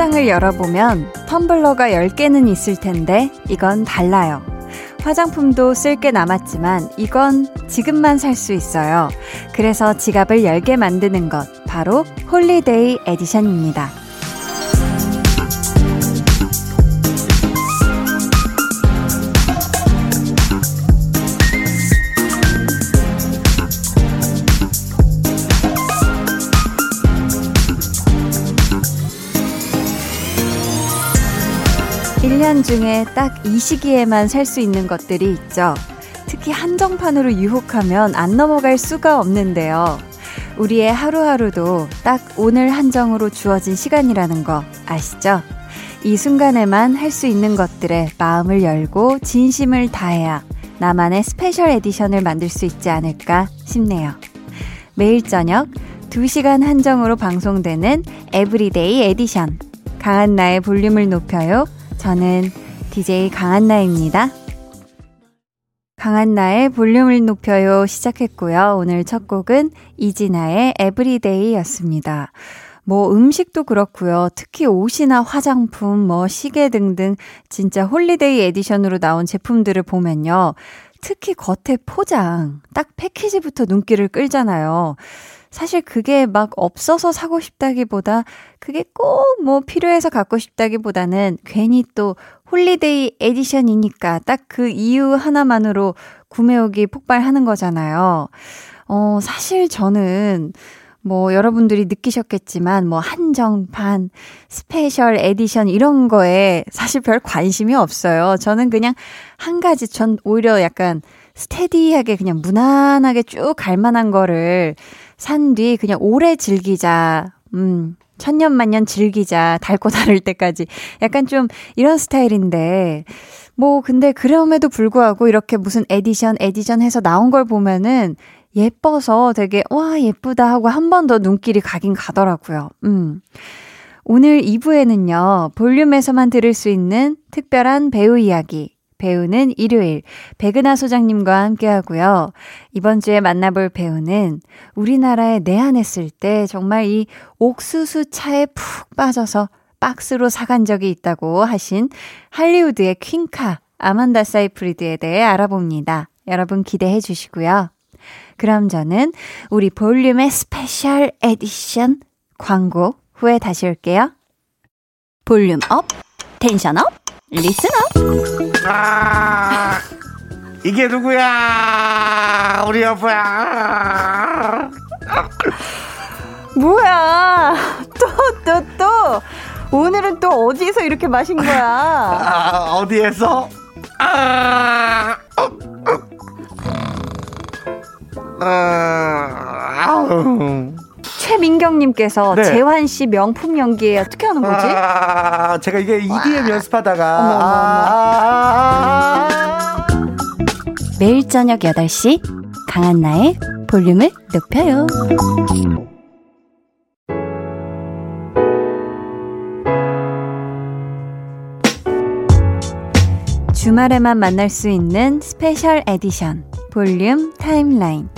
창을 열어보면 텀블러가 10개는 있을 텐데 이건 달라요. 화장품도 쓸 게 남았지만 이건 지금만 살 수 있어요. 그래서 지갑을 열게 만드는 것 바로 holiday edition입니다. 1년 중에 딱 이 시기에만 살 수 있는 것들이 있죠. 특히 한정판으로 유혹하면 안 넘어갈 수가 없는데요. 우리의 하루하루도 딱 오늘 한정으로 주어진 시간이라는 거 아시죠? 이 순간에만 할 수 있는 것들에 마음을 열고 진심을 다해야 나만의 special edition을 만들 수 있지 않을까 싶네요. 매일 저녁 2시간 한정으로 방송되는 everyday edition. 강한 나의 볼륨을 높여요. 저는 DJ 강한나입니다. 강한나의 볼륨을 높여요 시작했고요. 오늘 첫 곡은 이진아의 Everyday였습니다. 뭐 음식도 그렇고요. 특히 옷이나 화장품, 뭐 시계 등등 진짜 holiday edition으로 나온 제품들을 보면요. 특히 겉에 포장, 딱 패키지부터 눈길을 끌잖아요. 사실 그게 막 없어서 사고 싶다기보다 그게 꼭 뭐 필요해서 갖고 싶다기보다는 괜히 또 holiday edition이니까 딱 그 이유 하나만으로 구매욕이 폭발하는 거잖아요. 어, 사실 저는 뭐 여러분들이 느끼셨겠지만 뭐 한정판, special edition 이런 거에 사실 별 관심이 없어요. 저는 그냥 한 가지 전 오히려 약간 steady하게 그냥 무난하게 쭉 갈 만한 거를 산 뒤 그냥 오래 즐기자. 음, 천년만년 즐기자. 닳고 닳을 때까지. 약간 좀 이런 스타일인데. 뭐, 근데 그럼에도 불구하고 이렇게 무슨 edition, edition 해서 나온 걸 보면은 예뻐서 되게, 와, 예쁘다 하고 한 번 더 눈길이 가긴 가더라고요. 음. 오늘 2부에는요, 볼륨에서만 들을 수 있는 특별한 배우 이야기, 배우는 일요일 백은하 소장님과 함께 하고요. 이번 주에 만나볼 배우는 우리나라에 내한했을 때 정말 이 옥수수 차에 푹 빠져서 박스로 사간 적이 있다고 하신 할리우드의 퀸카 아만다 사이프리드에 대해 알아봅니다. 여러분 기대해 주시고요. 그럼 저는 우리 볼륨의 스페셜 에디션 광고 후에 다시 올게요. 볼륨 up, 텐션 up, up. 아, 이게 누구야? 우리 여보야. 뭐야? 또, 또, 또. 오늘은 또 어디에서 이렇게 마신 거야? 아, 어디에서? 아, 아, 아우. 최민경님께서 네. 재환 씨 명품 연기에 어떻게 하는 거지? 아, 제가 이게 EDM 연습하다가 어머, 어머, 어머. 아, 매일 저녁 8시 강한나의 볼륨을 높여요. 주말에만 만날 수 있는 스페셜 에디션 볼륨 타임라인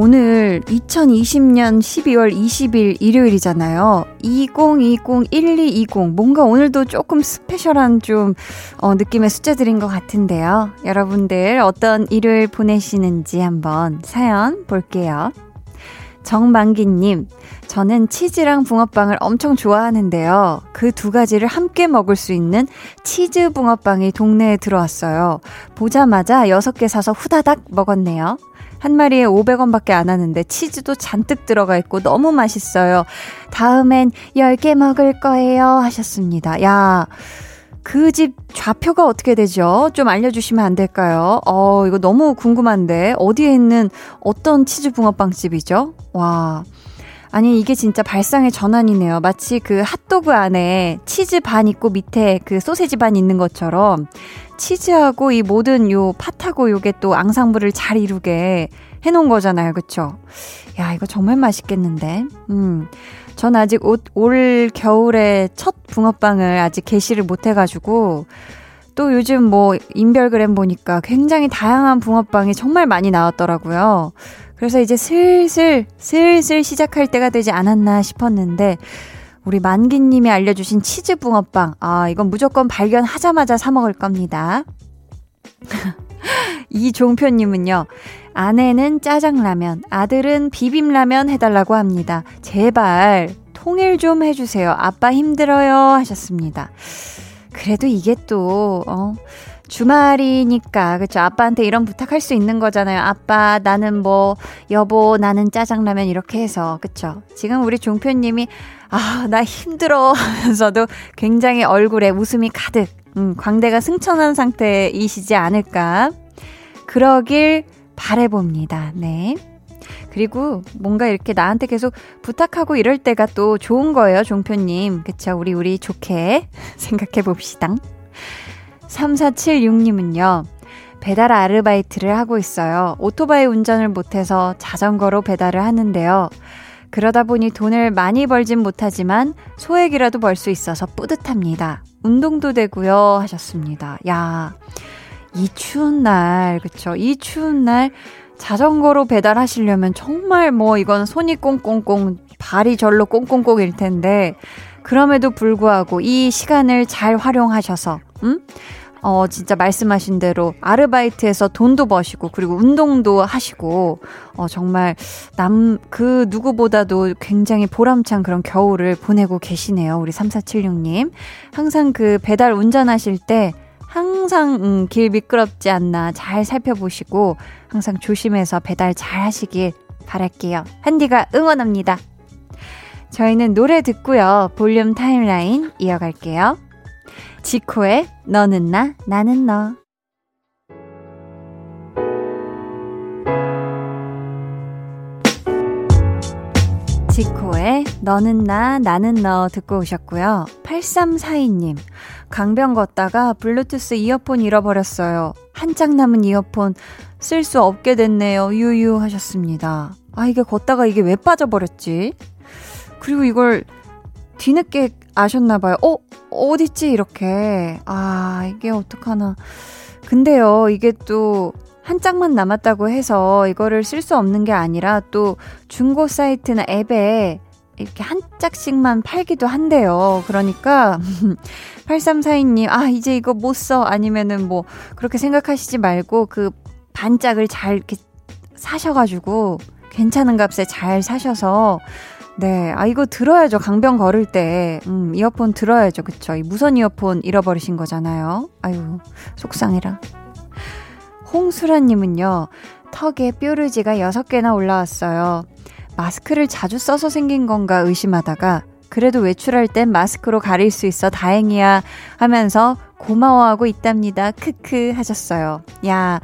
오늘 2020년 12월 20일 일요일이잖아요. 2020-1220. 뭔가 오늘도 조금 스페셜한 좀, 어, 느낌의 숫자들인 것 같은데요. 여러분들 어떤 일요일 보내시는지 한번 사연 볼게요. 정만기님, 저는 치즈랑 붕어빵을 엄청 좋아하는데요. 그 두 가지를 함께 먹을 수 있는 치즈 붕어빵이 동네에 들어왔어요. 보자마자 6개 사서 후다닥 먹었네요. 한 마리에 500원밖에 안 하는데 치즈도 잔뜩 들어가 있고 너무 맛있어요. 다음엔 10개 먹을 거예요. 하셨습니다. 야, 그 집 좌표가 어떻게 되죠? 좀 알려주시면 안 될까요? 어, 이거 너무 궁금한데. 어디에 있는 어떤 치즈 붕어빵 집이죠? 와. 아니, 이게 진짜 발상의 전환이네요. 마치 그 핫도그 안에 치즈 반 있고 밑에 그 소세지 반 있는 것처럼 치즈하고 이 모든 요 팥하고 요게 또 앙상블을 잘 이루게 해놓은 거잖아요. 그쵸? 야, 이거 정말 맛있겠는데? 음. 전 아직 올, 올 겨울에 첫 붕어빵을 아직 개시를 못 해가지고, 또 요즘 뭐 인별그램 보니까 굉장히 다양한 붕어빵이 정말 많이 나왔더라고요. 그래서 이제 슬슬, 슬슬 시작할 때가 되지 않았나 싶었는데, 우리 만기님이 알려주신 치즈 붕어빵. 아, 이건 무조건 발견하자마자 사 먹을 겁니다. 이종표님은요, 아내는 짜장라면, 아들은 비빔라면 해달라고 합니다. 제발, 통일 좀 해주세요. 아빠 힘들어요. 하셨습니다. 그래도 이게 또, 어, 주말이니까, 그쵸. 아빠한테 이런 부탁할 수 있는 거잖아요. 아빠, 나는 뭐, 여보, 나는 짜장라면 이렇게 해서, 그쵸. 지금 우리 종표님이, 아, 나 힘들어 하면서도 굉장히 얼굴에 웃음이 가득, 음, 광대가 승천한 상태이시지 않을까. 그러길 바래봅니다. 네. 그리고 뭔가 이렇게 나한테 계속 부탁하고 이럴 때가 또 좋은 거예요, 종표님. 그쵸? 우리, 우리 좋게 생각해 봅시다. 3476님은요, 배달 아르바이트를 하고 있어요. 오토바이 운전을 못해서 자전거로 배달을 하는데요. 그러다 보니 돈을 많이 벌진 못하지만 소액이라도 벌 수 있어서 뿌듯합니다. 운동도 되고요 하셨습니다. 야, 이 추운 날, 그쵸? 이 추운 날 자전거로 배달하시려면 정말 뭐 이건 손이 꽁꽁꽁, 발이 절로 꽁꽁꽁일 텐데, 그럼에도 불구하고 이 시간을 잘 활용하셔서, 음? 어, 진짜 말씀하신 대로 아르바이트에서 돈도 버시고, 그리고 운동도 하시고, 어, 정말 남, 그 누구보다도 굉장히 보람찬 그런 겨울을 보내고 계시네요. 우리 3476님. 항상 그 배달 운전하실 때, 항상 음, 길 미끄럽지 않나 잘 살펴보시고 항상 조심해서 배달 잘 하시길 바랄게요. 한디가 응원합니다. 저희는 노래 듣고요. 볼륨 타임라인 이어갈게요. 지코의 너는 나, 나는 너. 지코의 너는 나, 나는 너 듣고 오셨고요. 8342님, 강변 걷다가 블루투스 이어폰 잃어버렸어요. 한짝 남은 이어폰 쓸 수 없게 됐네요. 유유 하셨습니다. 아, 이게 걷다가 이게 왜 빠져버렸지? 그리고 이걸 뒤늦게 아셨나봐요. 어? 어딨지? 이렇게. 아, 이게 어떡하나. 근데요, 이게 또, 한 짝만 남았다고 해서 이거를 쓸 수 없는 게 아니라 또 중고 사이트나 앱에 이렇게 한 짝씩만 팔기도 한대요. 그러니까 8342님, 아, 이제 이거 못 써. 아니면은 뭐 그렇게 생각하시지 말고 그 반짝을 잘 이렇게 사셔가지고 괜찮은 값에 잘 사셔서 네. 아, 이거 들어야죠. 강변 걸을 때. 음, 이어폰 들어야죠. 그쵸. 이 무선 이어폰 잃어버리신 거잖아요. 아유, 속상해라. 홍수라님은요, 턱에 뾰루지가 6개나 올라왔어요. 마스크를 자주 써서 생긴 건가 의심하다가, 그래도 외출할 땐 마스크로 가릴 수 있어 다행이야 하면서 고마워하고 있답니다. 크크 하셨어요. 야,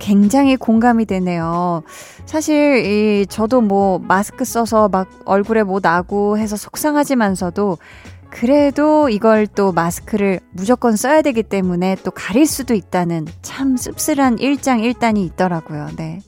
굉장히 공감이 되네요. 사실, 이, 저도 뭐, 마스크 써서 막 얼굴에 뭐 나고 해서 속상하지만서도, 그래도 이걸 또 마스크를 무조건 써야 되기 때문에 또 가릴 수도 있다는 참 씁쓸한 일장일단이 있더라고요. 네.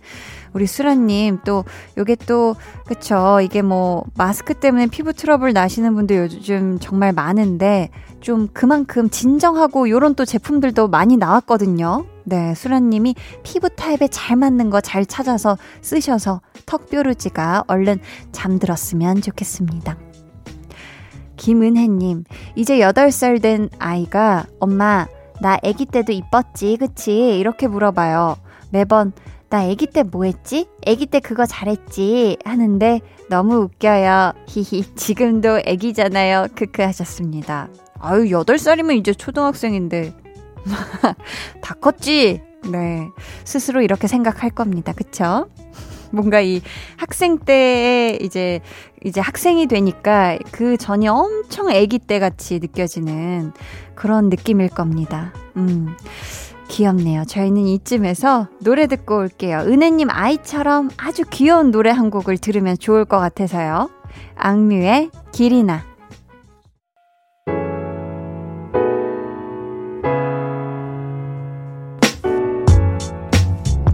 우리 수라님, 또, 요게 또, 그쵸. 이게 뭐, 마스크 때문에 피부 트러블 나시는 분들 요즘 정말 많은데, 좀 그만큼 진정하고 요런 또 제품들도 많이 나왔거든요. 네, 수라님이 피부 타입에 잘 맞는 거 잘 찾아서 쓰셔서 턱 뾰루지가 얼른 잠들었으면 좋겠습니다. 김은혜님, 이제 8살 된 아이가, 엄마, 나 아기 때도 이뻤지, 그치? 이렇게 물어봐요. 매번, 나 아기 때 뭐 했지? 아기 때 그거 잘했지? 하는데 너무 웃겨요. 히히, 지금도 아기잖아요. 크크 하셨습니다. 아유, 8살이면 이제 초등학생인데. 다 컸지? 네. 스스로 이렇게 생각할 겁니다. 그쵸? 뭔가 이 학생 때에 이제, 이제 학생이 되니까 그 전이 엄청 아기 때 같이 느껴지는 그런 느낌일 겁니다. 음. 귀엽네요. 저희는 이쯤에서 노래 듣고 올게요. 은혜님 아이처럼 아주 귀여운 노래 한 곡을 들으면 좋을 것 같아서요. 악뮤의 길이나.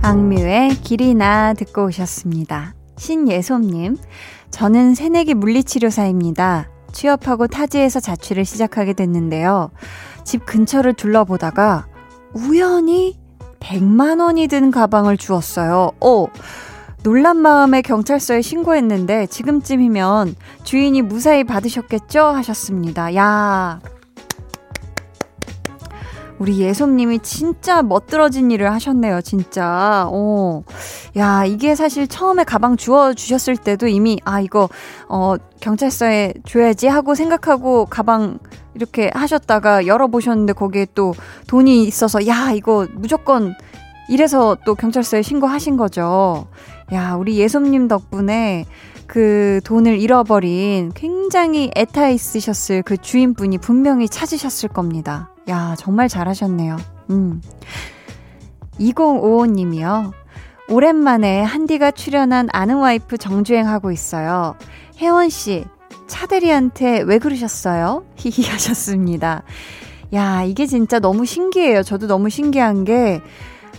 악뮤의 길이나 듣고 오셨습니다. 신예솜님, 저는 새내기 물리치료사입니다. 취업하고 타지에서 자취를 시작하게 됐는데요. 집 근처를 둘러보다가 우연히 100만 원이 든 가방을 주었어요. 오! 놀란 마음에 경찰서에 신고했는데 지금쯤이면 주인이 무사히 받으셨겠죠? 하셨습니다. 야. 우리 예솜님이 진짜 멋들어진 일을 하셨네요, 진짜. 어. 야, 이게 사실 처음에 가방 주워 주셨을 때도 이미, 아, 이거, 어, 경찰서에 줘야지 하고 생각하고 가방 이렇게 하셨다가 열어보셨는데 거기에 또 돈이 있어서, 야, 이거 무조건 이래서 또 경찰서에 신고하신 거죠. 야, 우리 예솜님 덕분에 그 돈을 잃어버린 굉장히 애타 있으셨을 그 주인분이 분명히 찾으셨을 겁니다. 야, 정말 잘하셨네요. 음. 2055님이요. 오랜만에 한디가 출연한 아는 와이프 정주행하고 있어요. 혜원 씨, 차대리한테 왜 그러셨어요? 히히 하셨습니다. 야, 이게 진짜 너무 신기해요. 저도 너무 신기한 게,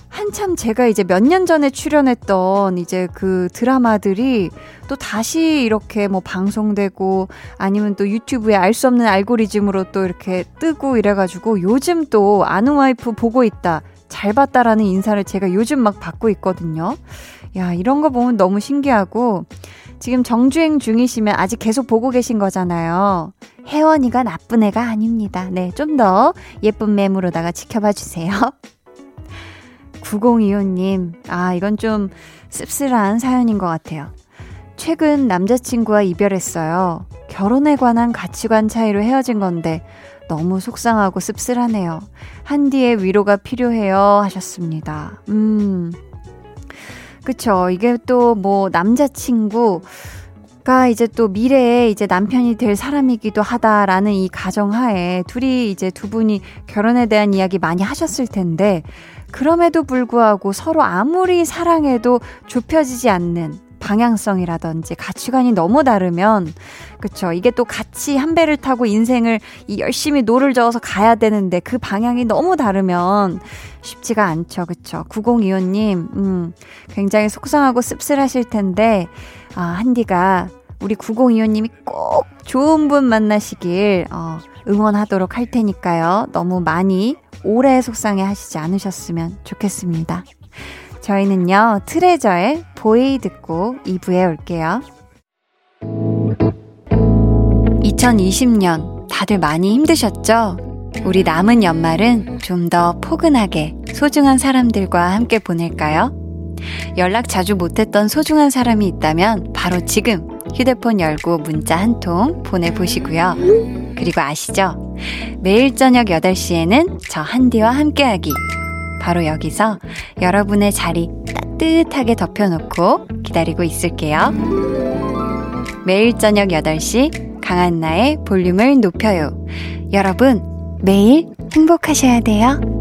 한참 제가 이제 몇 년 전에 출연했던 이제 그 드라마들이 또 다시 이렇게 뭐 방송되고 아니면 또 유튜브에 알 수 없는 알고리즘으로 또 이렇게 뜨고 이래가지고 요즘 또 아는 와이프 보고 있다. 잘 봤다라는 인사를 제가 요즘 막 받고 있거든요. 야, 이런 거 보면 너무 신기하고 지금 정주행 중이시면 아직 계속 보고 계신 거잖아요. 혜원이가 나쁜 애가 아닙니다. 네, 좀 더 예쁜 매물로다가 지켜봐 주세요. 9025님, 아, 이건 좀 씁쓸한 사연인 것 같아요. 최근 남자친구와 이별했어요. 결혼에 관한 가치관 차이로 헤어진 건데 너무 속상하고 씁쓸하네요. 한디의 위로가 필요해요. 하셨습니다. 음. 그쵸. 이게 또 뭐 남자친구, 가 이제 또 미래에 이제 남편이 될 사람이기도 하다라는 이 가정하에 둘이 이제 두 분이 결혼에 대한 이야기 많이 하셨을 텐데 그럼에도 불구하고 서로 아무리 사랑해도 좁혀지지 않는 방향성이라든지 가치관이 너무 다르면 그쵸 이게 또 같이 한 배를 타고 인생을 이 열심히 노를 저어서 가야 되는데 그 방향이 너무 다르면 쉽지가 않죠. 그쵸? 9025님 음 굉장히 속상하고 씁쓸하실 텐데 아 한디가 우리 9025님이 꼭 좋은 분 만나시길 어, 응원하도록 할 테니까요. 너무 많이 오래 속상해 하시지 않으셨으면 좋겠습니다. 저희는요, 트레저의 BOY 듣고 2부에 올게요. 2020년 다들 많이 힘드셨죠? 우리 남은 연말은 좀 더 포근하게 소중한 사람들과 함께 보낼까요? 연락 자주 못했던 소중한 사람이 있다면 바로 지금 휴대폰 열고 문자 한 통 보내보시고요. 그리고 아시죠? 매일 저녁 8시에는 저 한디와 함께하기. 바로 여기서 여러분의 자리 따뜻하게 덮여놓고 기다리고 있을게요. 매일 저녁 8시 강한나의 볼륨을 높여요. 여러분, 매일 행복하셔야 돼요.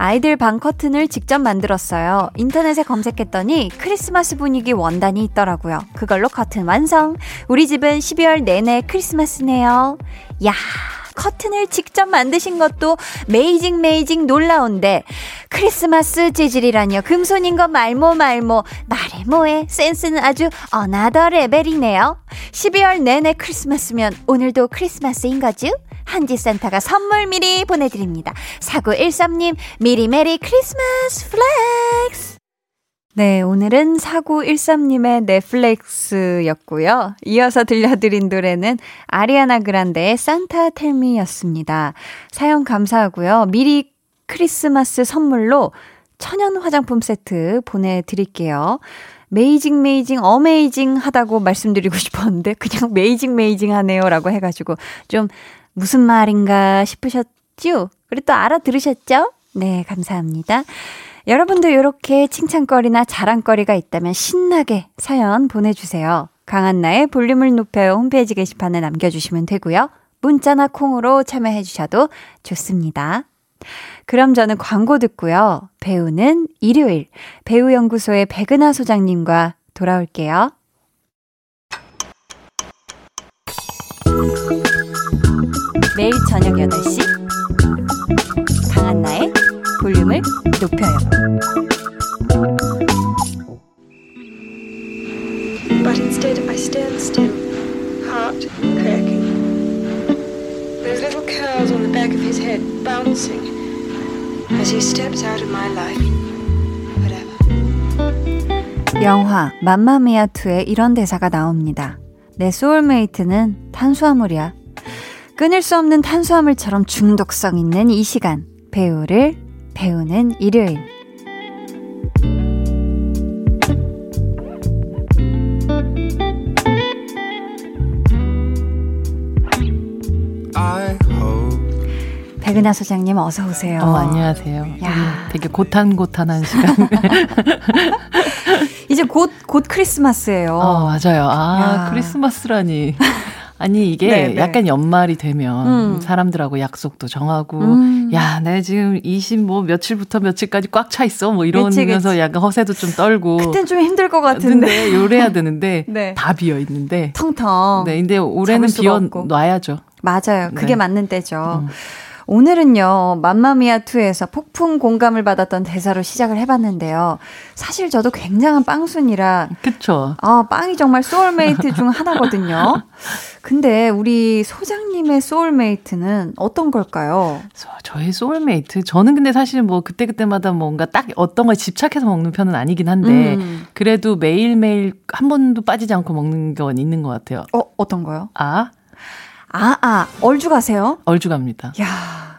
아이들 방 커튼을 직접 만들었어요. 인터넷에 검색했더니 크리스마스 분위기 원단이 있더라고요. 그걸로 커튼 완성. 우리 집은 12월 내내 크리스마스네요. 야 커튼을 직접 만드신 것도 mazing mazing 놀라운데 크리스마스 재질이라뇨 금손인 거 말모 말모 말해 뭐해 센스는 아주 another 레벨이네요 12월 내내 크리스마스면 오늘도 크리스마스인 거죠? 한지 산타가 선물 미리 보내드립니다. 4913님, 미리 merry 크리스마스 플렉스! 네, 오늘은 4913님의 플렉스였고요. 이어서 들려드린 노래는 아리아나 그란데의 Santa Tell Me였습니다. 사연 감사하고요. 미리 크리스마스 선물로 천연 화장품 세트 보내드릴게요. mazing mazing amazing 하다고 말씀드리고 싶었는데 그냥 mazing mazing 하네요 라고 해가지고 좀 무슨 말인가 싶으셨죠? 그리고 또 알아들으셨죠? 네, 감사합니다. 여러분도 이렇게 칭찬거리나 자랑거리가 있다면 신나게 사연 보내주세요. 강한나의 볼륨을 높여요 홈페이지 게시판에 남겨주시면 되고요. 문자나 콩으로 참여해 주셔도 좋습니다. 그럼 저는 광고 듣고요. 배우는 일요일 배우연구소의 백은하 소장님과 돌아올게요. 매일 저녁 8시 강한나의 볼륨을 높여요. But instead I stand still, heart cracking. Those little curls on the back of his head bouncing. as he steps out of my life. Whatever. 영화 맘마미아2에 이런 대사가 나옵니다. 내 소울메이트는 탄수화물이야. 끊을 수 없는 탄수화물처럼 중독성 있는 이 시간. 배우를 배우는 일요일. 백은하 소장님 어서 오세요. 어, 안녕하세요. 야. 되게 고탄고탄한 시간. 이제 곧, 곧 크리스마스예요. 어, 맞아요. 아, 야. 크리스마스라니. 아니 이게 네네. 네. 약간 연말이 되면 음. 사람들하고 약속도 정하고 음. 야, 내 지금 20뭐 며칠부터 며칠까지 꽉 차 있어 뭐 이러면서 그치, 그치. 약간 허세도 좀 떨고 그땐 좀 힘들 것 같은데 요래야 되는데 네. 다 비어 있는데 텅텅. 네, 근데 올해는 비워 놔야죠. 맞아요. 그게 네. 맞는 때죠. 음. 오늘은요, 맘마미아2에서 폭풍 공감을 받았던 대사로 시작을 해봤는데요. 사실 저도 굉장한 빵순이라. 그쵸. 아, 빵이 정말 소울메이트 중 하나거든요. 근데 우리 소장님의 soulmate는 어떤 걸까요? 저의 소울메이트? 저는 근데 사실 뭐 그때그때마다 뭔가 딱 어떤 걸 집착해서 먹는 편은 아니긴 한데, 음. 그래도 매일매일 한 번도 빠지지 않고 먹는 건 있는 것 같아요. 어, 어떤 거요? 아? 아, 아, 얼주 가세요? 얼주 갑니다. 야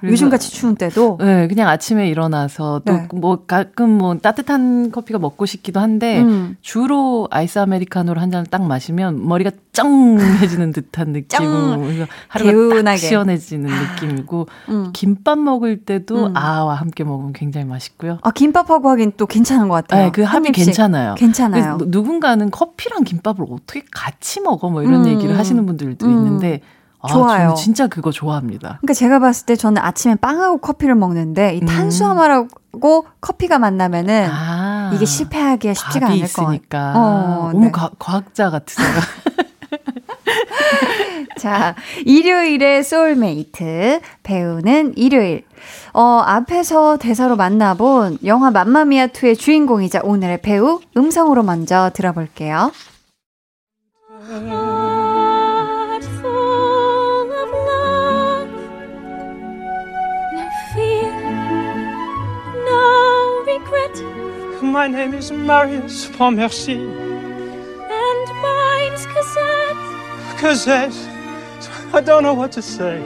요즘같이 추운 때도? 네, 그냥 아침에 일어나서 또뭐 네. 가끔 뭐 따뜻한 커피가 먹고 싶기도 한데, 음. 주로 아이스 아메리카노를 한 잔 딱 마시면 머리가 쩡해지는 듯한 느낌으로 하루가 개운하게. 딱 시원해지는 느낌이고, 음. 김밥 먹을 때도 음. 아와 함께 먹으면 굉장히 맛있고요. 아, 김밥하고 하긴 또 괜찮은 것 같아요. 네, 그 합이 괜찮아요. 괜찮아요. 누군가는 커피랑 김밥을 어떻게 같이 먹어? 뭐 이런 음. 얘기를 하시는 분들도 음. 있는데, 아, 좋아요. 진짜 그거 좋아합니다. 그러니까 제가 봤을 때 저는 아침에 빵하고 커피를 먹는데 이 음. 탄수화물하고 커피가 만나면은 아, 이게 실패하기가 쉽지가 않을 거니까. 어, 너무 네. 과, 과학자 같으세요. 자, 일요일의 소울메이트 배우는 일요일. 어, 앞에서 대사로 만나본 영화 맘마미아 2의 주인공이자 오늘의 배우 음성으로 먼저 들어볼게요. My name is Marius Pontmercy. And mine's Cosette. Cosette. I don't know what to say.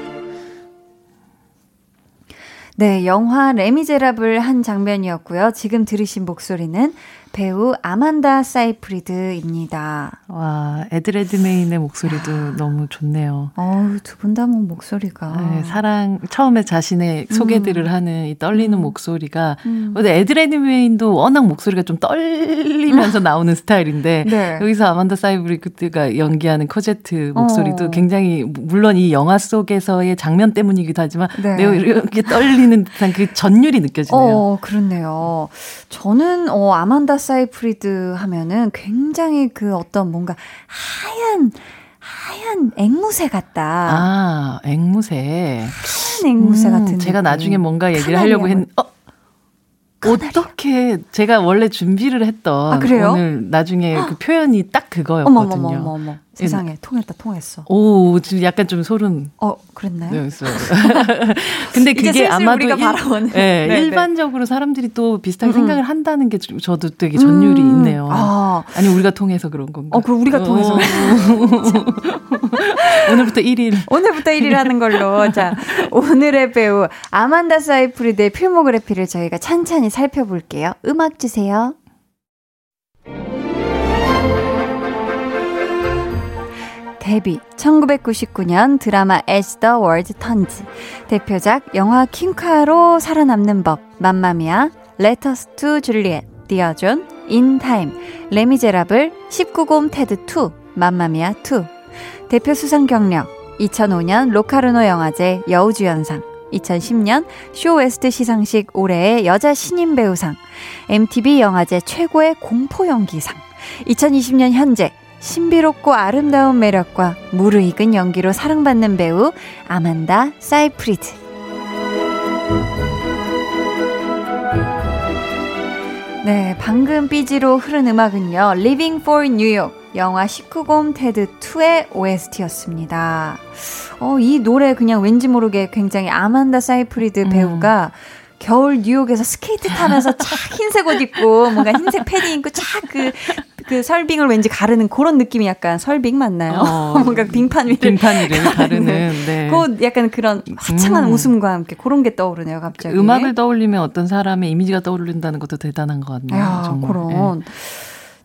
네, 영화 레미제라블 한 장면이었고요. 지금 들으신 목소리는 배우 아만다 사이프리드입니다. 와, 에드레드메인의 목소리도 야. 너무 좋네요. 어우, 두분 다 뭐 목소리가. 네, 사랑, 처음에 자신의 음. 소개들을 하는 이 떨리는 음. 목소리가. 음. 근데 에디 레드메인도 워낙 목소리가 좀 떨리면서 나오는 스타일인데, 네. 여기서 아만다 사이프리드가 연기하는 코제트 목소리도 어. 굉장히, 물론 이 영화 속에서의 장면 때문이기도 하지만, 네. 매우 이렇게 떨리는 듯한 그 전율이 느껴지네요. 어, 그렇네요. 저는, 어, 아만다 사이프리드 하면은 굉장히 그 어떤 뭔가 하얀 하얀 앵무새 같다. 아, 앵무새. 하얀 앵무새 음, 같은. 제가. 나중에 뭔가 얘기를 하려고 했, 어? 어떻게 제가 원래 준비를 했던 아, 오늘 나중에 그 표현이 딱 그거였거든요. 어머머머머. 세상에 통했다 통했어. 오 지금 약간 좀 소름. 어 그랬나요? 네, 근데 그게 아마도 일, 네, 네, 일반적으로 사람들이 또 비슷하게 음. 생각을 한다는 게 저도 되게 전율이 음. 있네요. 아. 니 우리가 통해서 그런 건가? 어, 그 우리가 어. 통해서. 오늘부터 1일. 오늘부터 1일 하는 걸로. 자, 오늘의 배우 아만다 사이프리드의 필모그래피를 저희가 찬찬히 살펴볼게요. 음악 주세요. 데뷔 1999년 드라마 As the World Turns. 대표작 영화 킹카로 살아남는 법 맘마미아 Letters to Juliet Dear John In Time 레미제라블 19곰 테드 2 맘마미아 2 대표 수상 경력 2005년 로카르노 영화제 여우주연상 2010년 쇼웨스트 시상식 올해의 여자 신인 배우상 MTV 영화제 최고의 공포 연기상 2020년 현재 신비롭고 아름다운 매력과 무르익은 연기로 사랑받는 배우 아만다 사이프리드. 네, 방금 BG로 흐른 음악은요. Living for New York 영화 19곰 테드 2의 OST였습니다. 어, 이 노래 그냥 왠지 모르게 굉장히 아만다 사이프리드 음. 배우가 겨울 뉴욕에서 스케이트 타면서 착 흰색 옷 입고 뭔가 흰색 패딩 입고 착 그 그 설빙을 왠지 가르는 그런 느낌이 약간 설빙 맞나요? 어, 뭔가 빙판 위를 빙판 위를 가르는 네. 그 약간 그런 화창한 음. 웃음과 함께 그런 게 떠오르네요, 갑자기. 음악을 떠올리면 어떤 사람의 이미지가 떠오른다는 것도 대단한 것 같네요. 야, 정말. 그런. 네.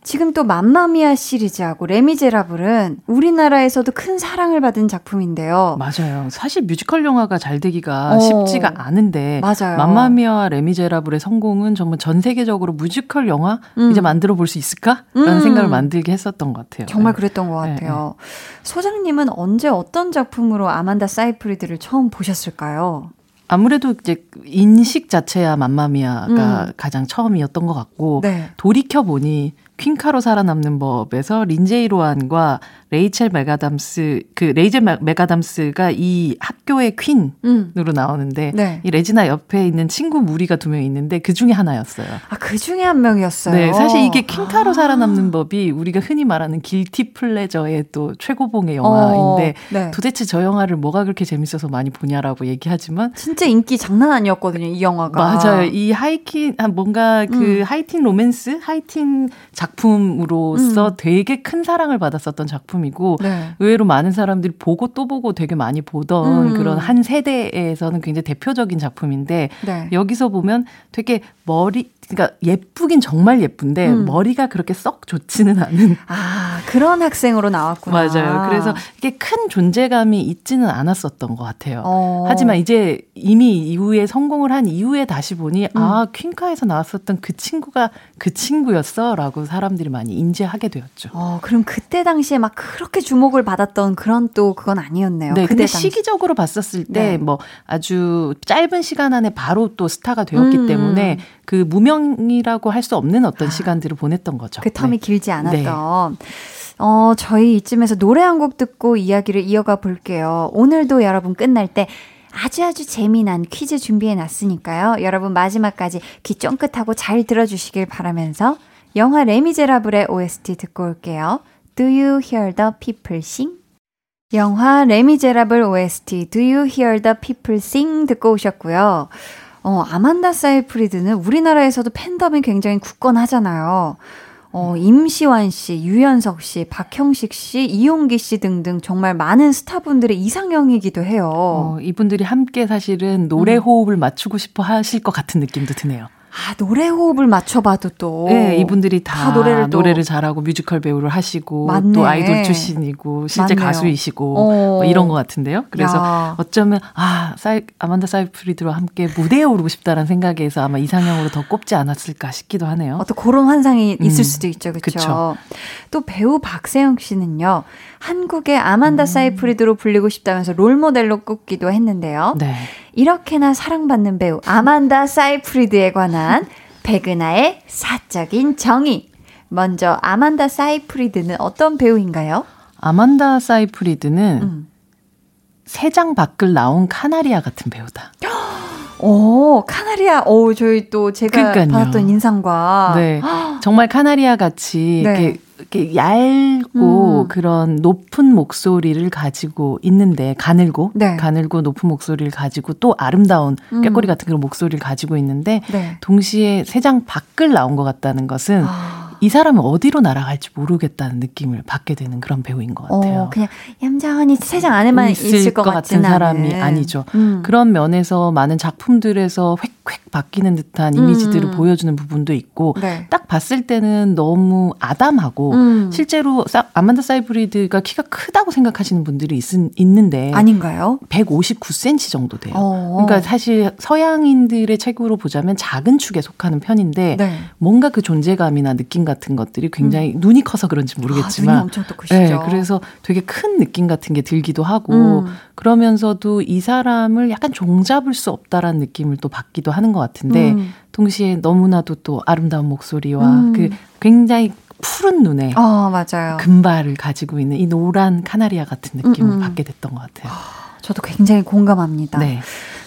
지금 또 맘마미아 시리즈하고 레미제라블은 우리나라에서도 큰 사랑을 받은 작품인데요. 맞아요. 사실 뮤지컬 영화가 잘 되기가 어, 쉽지가 않은데 맞아요. 맘마미아와 레미제라블의 성공은 정말 전 세계적으로 뮤지컬 영화 음. 이제 만들어 볼 수 있을까라는 음. 생각을 만들게 했었던 것 같아요. 정말 네. 그랬던 것 네, 같아요. 네, 네. 소장님은 언제 어떤 작품으로 아만다 사이프리드를 처음 보셨을까요? 아무래도 이제 인식 자체야 맘마미아가 음. 가장 처음이었던 것 같고 네. 돌이켜 보니 퀸카로 살아남는 법에서 린제이 로한과 레이첼 맥아담스 그 레이첼 맥아담스가 이 학교의 퀸으로 음. 나오는데 네. 이 레지나 옆에 있는 친구 무리가 두 명 있는데 그 중에 하나였어요. 아 그 중에 한 명이었어요. 네, 사실 이게 퀸카로 아. 살아남는 법이 우리가 흔히 말하는 guilty pleasure의 또 최고봉의 영화인데 어, 네. 도대체 저 영화를 뭐가 그렇게 재밌어서 많이 보냐라고 얘기하지만 진짜 인기 장난 아니었거든요 이 영화가. 맞아요. 이 하이틴 뭔가 그 음. 하이틴 로맨스 하이틴 작품으로서 음. 되게 큰 사랑을 받았었던 작품. 작품이고 네. 의외로 많은 사람들이 보고 또 보고 되게 많이 보던 음. 그런 한 세대에서는 굉장히 대표적인 작품인데 네. 여기서 보면 되게 머리 그러니까 예쁘긴 정말 예쁜데 음. 머리가 그렇게 썩 좋지는 않은 아 그런 학생으로 나왔구나 맞아요 그래서 이게 큰 존재감이 있지는 않았었던 것 같아요 어. 하지만 이제 이미 이후에 성공을 한 이후에 다시 보니 음. 아 퀸카에서 나왔었던 그 친구가 그 친구였어라고 사람들이 많이 인지하게 되었죠 어 그럼 그때 당시에 막 그렇게 주목을 받았던 그런 또 그건 아니었네요 네 근데 당시. 시기적으로 봤었을 때뭐 네. 아주 짧은 시간 안에 바로 또 스타가 되었기 음. 때문에 그 무명 이라고 할 수 없는 어떤 아, 시간들을 보냈던 거죠. 그 텀이 네. 길지 않았던. 네. 어, 저희 이쯤에서 노래 한 곡 듣고 이야기를 이어가 볼게요. 오늘도 여러분 끝날 때 아주 아주 재미난 퀴즈 준비해 놨으니까요. 여러분 마지막까지 귀 쫑긋하고 잘 들어주시길 바라면서 영화 레미제라블의 OST 듣고 올게요. Do you hear the people sing? 영화 레미제라블 OST Do you hear the people sing? 듣고 오셨고요. 어, 아만다 사이프리드는 우리나라에서도 팬덤이 굉장히 굳건하잖아요. 어, 임시완 씨, 유연석 씨, 박형식 씨, 이용기 씨 등등 정말 많은 스타분들의 이상형이기도 해요. 어, 이분들이 함께 사실은 노래 음. 호흡을 맞추고 싶어 하실 것 같은 느낌도 드네요. 아, 노래 호흡을 맞춰봐도 또. 네, 이분들이 다, 다 노래를, 노래를 잘하고 뮤지컬 배우를 하시고 맞네. 또 아이돌 출신이고 실제 맞네요. 가수이시고 어. 뭐 이런 것 같은데요. 그래서 야. 어쩌면 아, 사이, 아만다 사이프리드와 함께 무대에 오르고 싶다라는 생각에서 아마 이상형으로 더 꼽지 않았을까 싶기도 하네요. 어떤 그런 환상이 음. 있을 수도 있죠. 그렇죠. 또 배우 박세영 씨는요. 한국의 아만다 음. 사이프리드로 불리고 싶다면서 롤모델로 꼽기도 했는데요. 네. 이렇게나 사랑받는 배우 아만다 사이프리드에 관한 백은하의 사적인 정의. 먼저 아만다 사이프리드는 어떤 배우인가요? 아만다 사이프리드는 음. 새장 밖을 나온 카나리아 같은 배우다. 오, 카나리아. 오, 저희 또 제가 그러니까요. 받았던 인상과. 네. 정말 카나리아 같이 네. 이렇게 이렇게 얇고 음. 그런 높은 목소리를 가지고 있는데 가늘고 네. 가늘고 높은 목소리를 가지고 또 아름다운 음. 꾀꼬리 같은 그런 목소리를 가지고 있는데 네. 동시에 새장 밖을 나온 것 같다는 것은 아. 이 사람은 어디로 날아갈지 모르겠다는 느낌을 받게 되는 그런 배우인 것 같아요. 어, 그냥 얌전히 세상 안에만 있을, 있을 것, 것 같은 사람이 아니죠. 음. 그런 면에서 많은 작품들에서 획획 바뀌는 듯한 이미지들을 음. 보여주는 부분도 있고 네. 딱 봤을 때는 너무 아담하고 음. 실제로 아만다 사이브리드가 키가 크다고 생각하시는 분들이 있, 있는데 아닌가요? 159cm 정도 돼요. 어. 그러니까 사실 서양인들의 책으로 보자면 작은 축에 속하는 편인데 네. 뭔가 그 존재감이나 느낌 같은 것들이 굉장히 음. 눈이 커서 그런지 모르겠지만 아, 엄청 또 크시죠. 네, 그래서 되게 큰 느낌 같은 게 들기도 하고 음. 그러면서도 이 사람을 약간 종잡을 수 없다라는 느낌을 또 받기도 하는 것 같은데 음. 동시에 너무나도 또 아름다운 목소리와 음. 그 굉장히 푸른 눈에 어, 맞아요. 금발을 가지고 있는 이 노란 카나리아 같은 느낌을 음, 음. 받게 됐던 것 같아요. 저도 굉장히 공감합니다. 네.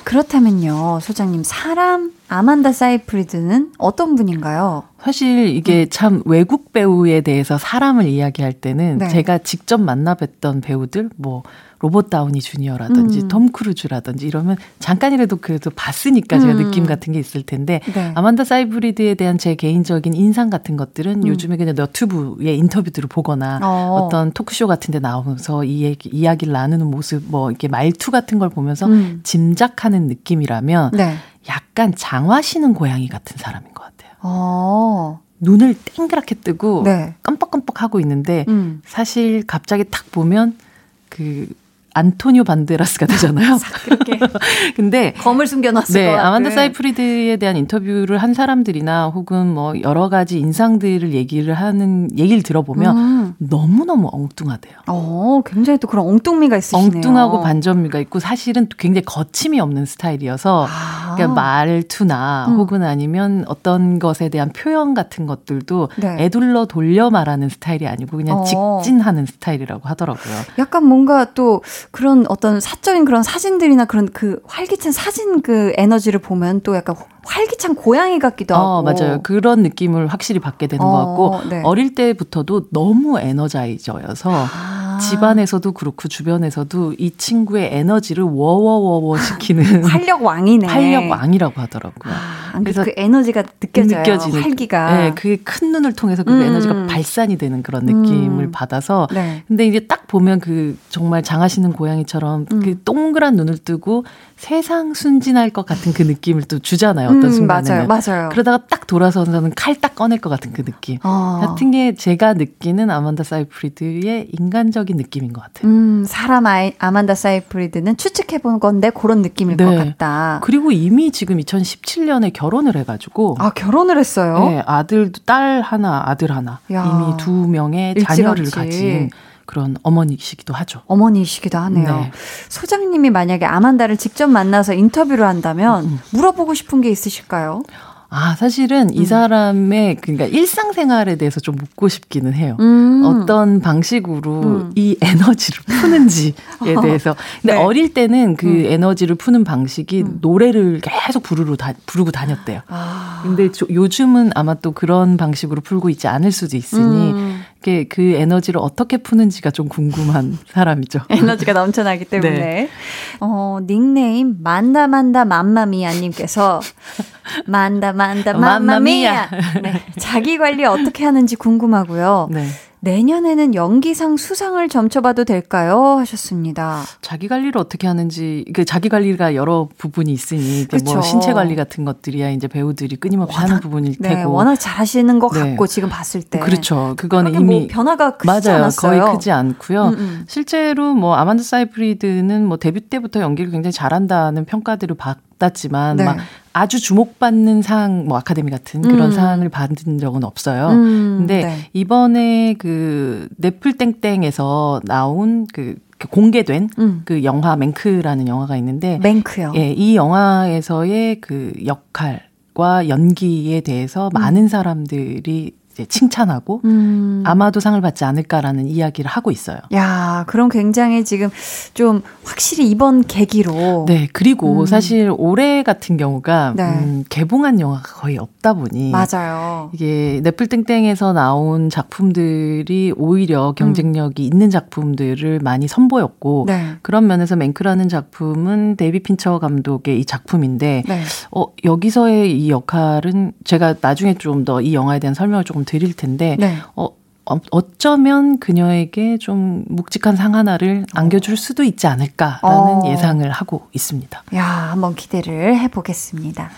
그렇다면요, 소장님, 사람 아만다 사이프리드는 어떤 분인가요? 사실 이게 음. 참 외국 배우에 대해서 사람을 이야기할 때는 네. 제가 직접 만나 뵀던 배우들, 뭐, 로버트 다우니 주니어라든지 음. 톰 크루즈라든지 이러면 잠깐이라도 그래도 봤으니까 제가 음. 느낌 같은 게 있을 텐데 네. 아만다 사이프리드에 대한 제 개인적인 인상 같은 것들은 음. 요즘에 그냥 너튜브의 인터뷰들을 보거나 어. 떤 토크쇼 같은 데 나오면서 이 얘기, 이야기를 나누는 모습 뭐 이렇게 말투 같은 걸 보면서 음. 짐작하는 느낌이라면 네. 약간 장화 신은 고양이 같은 사람인 것 같아요. 어. 눈을 땡그랗게 뜨고 네. 깜빡깜빡 하고 있는데 음. 사실 갑자기 탁 보면 그 안토니오 반데라스가 되잖아요. 그렇게. 근데 검을 숨겨놨을 네, 아만다 사이프리드에 대한 인터뷰를 한 사람들이나 혹은 뭐 여러 가지 인상들을 얘기를 하는 얘기를 들어보면 음. 너무 너무 엉뚱하대요. 어, 굉장히 또 그런 엉뚱미가 있으시네요. 엉뚱하고 반전미가 있고 사실은 굉장히 거침이 없는 스타일이어서 아. 그러니까 말투나 음. 혹은 아니면 어떤 것에 대한 표현 같은 것들도 네. 애둘러 돌려 말하는 스타일이 아니고 그냥 어. 직진하는 스타일이라고 하더라고요. 약간 뭔가 또 그런 어떤 사적인 그런 사진들이나 그런 그 활기찬 사진 그 에너지를 보면 또 약간 활기찬 고양이 같기도 어, 하고. 어, 맞아요. 그런 느낌을 확실히 받게 되는 어, 것 같고 네. 어릴 때부터도 너무 에너자이저여서 아. 집안에서도 그렇고 주변에서도 이 친구의 에너지를 워워워워 시키는 활력 왕이네. 활력 왕이라고 하더라고요. 아, 그래서 그 에너지가 느껴져요. 느껴지는 활기가. 네, 그게 큰 눈을 통해서 그 음. 에너지가 발산이 되는 그런 느낌을 음. 받아서. 네. 근데 이제 딱 보면 그 정말 장하시는 고양이처럼 음. 그 동그란 눈을 뜨고 세상 순진할 것 같은 그 느낌을 또 주잖아요. 어떤 음, 순간에는. 맞아요, 맞아요. 그러다가 딱 돌아서서는 칼 딱 꺼낼 것 같은 그 느낌. 어. 같은 게 제가 느끼는 아만다 사이프리드의 인간적인 느낌인 것 같아요. 음, 사람 아이, 아만다 사이프리드는 추측해본 건데 그런 느낌일 네. 것 같다. 그리고 이미 지금 2017년에 결혼을 해가지고. 아, 결혼을 했어요? 네, 아들도 딸 하나, 아들 하나. 야. 이미 두 명의 자녀를 가진 그런 어머니시기도 하죠. 어머니시기도 하네요. 네. 소장님이 만약에 아만다를 직접 만나서 인터뷰를 한다면 음. 물어보고 싶은 게 있으실까요? 아, 사실은 음. 이 사람의 그러니까 일상생활에 대해서 좀 묻고 싶기는 해요. 음. 어떤 방식으로 음. 이 에너지를 푸는지에 대해서. 근데 네. 어릴 때는 그 음. 에너지를 푸는 방식이 음. 노래를 계속 부르러 다, 부르고 다녔대요. 아. 근데 저, 요즘은 아마 또 그런 방식으로 풀고 있지 않을 수도 있으니 음. 그, 그 에너지를 어떻게 푸는지가 좀 궁금한 사람이죠. 에너지가 넘쳐나기 때문에. 네. 어, 닉네임 만다만다 맘마미아님께서 만다 만다 맘마미아. 네. 자기 관리 어떻게 하는지 궁금하고요. 네. 내년에는 연기상 수상을 점쳐봐도 될까요? 하셨습니다. 자기 관리를 어떻게 하는지 그 자기 관리가 여러 부분이 있으니 뭐 신체 관리 같은 것들이야 이제 배우들이 끊임없이 워낙, 하는 부분일 네, 테고 워낙 잘하시는 것 네. 같고 지금 봤을 때 그렇죠. 그거는 이미 뭐 변화가 크지 맞아요. 않았어요. 거의 크지 않고요. 음, 음. 실제로 뭐 아만드 사이프리드는 뭐 데뷔 때부터 연기를 굉장히 잘한다는 평가들을 받 았지만 네. 막 아주 주목받는 상, 뭐 아카데미 같은 그런 음. 상을 받은 적은 없어요. 음, 근데 네. 이번에 그 넷플땡땡에서 나온 그 공개된 음. 그 영화 맹크라는 영화가 있는데 맹크요. 예, 이 영화에서의 그 역할 과 연기에 대해서 음. 많은 사람들이 이제 칭찬하고 음. 아마도 상을 받지 않을까라는 이야기를 하고 있어요. 야, 그럼 굉장히 지금 좀 확실히 이번 계기로 네, 그리고 음. 사실 올해 같은 경우가 네. 음, 개봉한 영화가 거의 없다 보니 맞아요. 이게 넷플땡땡에서 나온 작품들이 오히려 경쟁력이 음. 있는 작품들을 많이 선보였고 네. 그런 면에서 맹크라는 작품은 데이비 핀처 감독의 이 작품인데 네. 어, 여기서의 이 역할은 제가 나중에 좀 더 이 영화에 대한 설명을 조금 드릴 텐데 네. 어, 어, 어쩌면 그녀에게 좀 묵직한 상 하나를 안겨줄 수도 있지 않을까라는 어. 예상을 하고 있습니다. 야, 한번 기대를 해보겠습니다.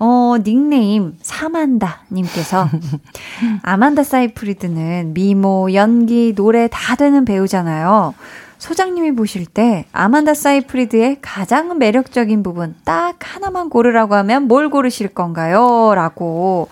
어, 닉네임 사만다님께서 아만다 사이프리드는 미모, 연기, 노래 다 되는 배우잖아요. 소장님이 보실 때 아만다 사이프리드의 가장 매력적인 부분 딱 하나만 고르라고 하면 뭘 고르실 건가요? 라고.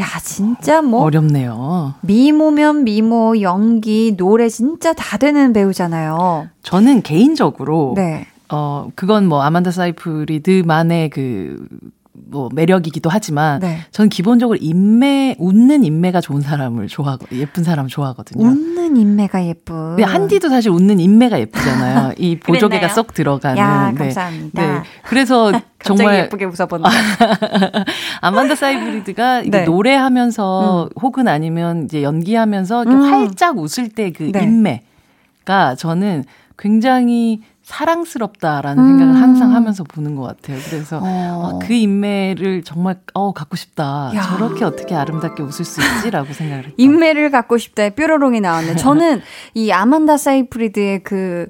야, 진짜 뭐. 어렵네요. 미모면 미모, 연기, 노래 진짜 다 되는 배우잖아요. 저는 개인적으로. 네. 어, 그건 뭐 아만다 사이프리드만의 그 뭐 매력이기도 하지만 네. 저는 기본적으로 인매 웃는 인매가 좋은 사람을 좋아하고 예쁜 사람을 좋아하거든요. 웃는 인매가 예쁜. 네, 한디도 사실 웃는 인매가 예쁘잖아요. 이 보조개가 쏙 들어가는. 야, 네. 감사합니다. 네. 그래서 정말 예쁘게 웃어본다. 아만다 사이브리드가 네. 노래하면서 음. 혹은 아니면 이제 연기하면서 음. 활짝 웃을 때그 네. 인매가 저는 굉장히 사랑스럽다라는 음. 생각을 항상 하면서 보는 것 같아요. 그래서 어. 그 인매를 정말 어 갖고 싶다. 야. 저렇게 어떻게 아름답게 웃을 수 있지라고 생각을 했다. 인매를 갖고 싶다에 뾰로롱이 나왔네. 저는 이 아만다 사이프리드의 그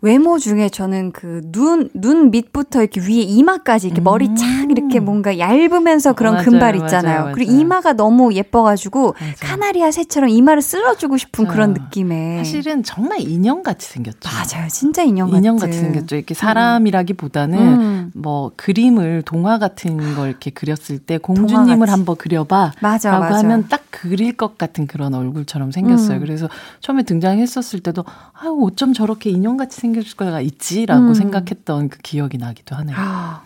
외모 중에 저는 그 눈 눈 밑부터 이렇게 위에 이마까지 이렇게 음. 머리 착 이렇게 뭔가 얇으면서 그런 맞아요, 금발 있잖아요. 맞아요, 맞아요. 그리고 이마가 너무 예뻐가지고 카나리아 새처럼 이마를 쓸어주고 싶은 그런 느낌에 사실은 정말 인형 같이 생겼죠. 맞아요, 진짜 인형 인형 같이 생겼죠. 이렇게 사람이라기보다는 음. 뭐 그림을 동화 같은 걸 이렇게 그렸을 때 공주님을 한번 그려봐. 맞아, 라고 맞아. 하면 딱 그릴 것 같은 그런 얼굴처럼 생겼어요. 음. 그래서 처음에 등장했었을 때도 아유 어쩜 저렇게 인형 같이 생길 수가 있지라고 음. 생각했던 그 기억이 나기도 하네요. 아.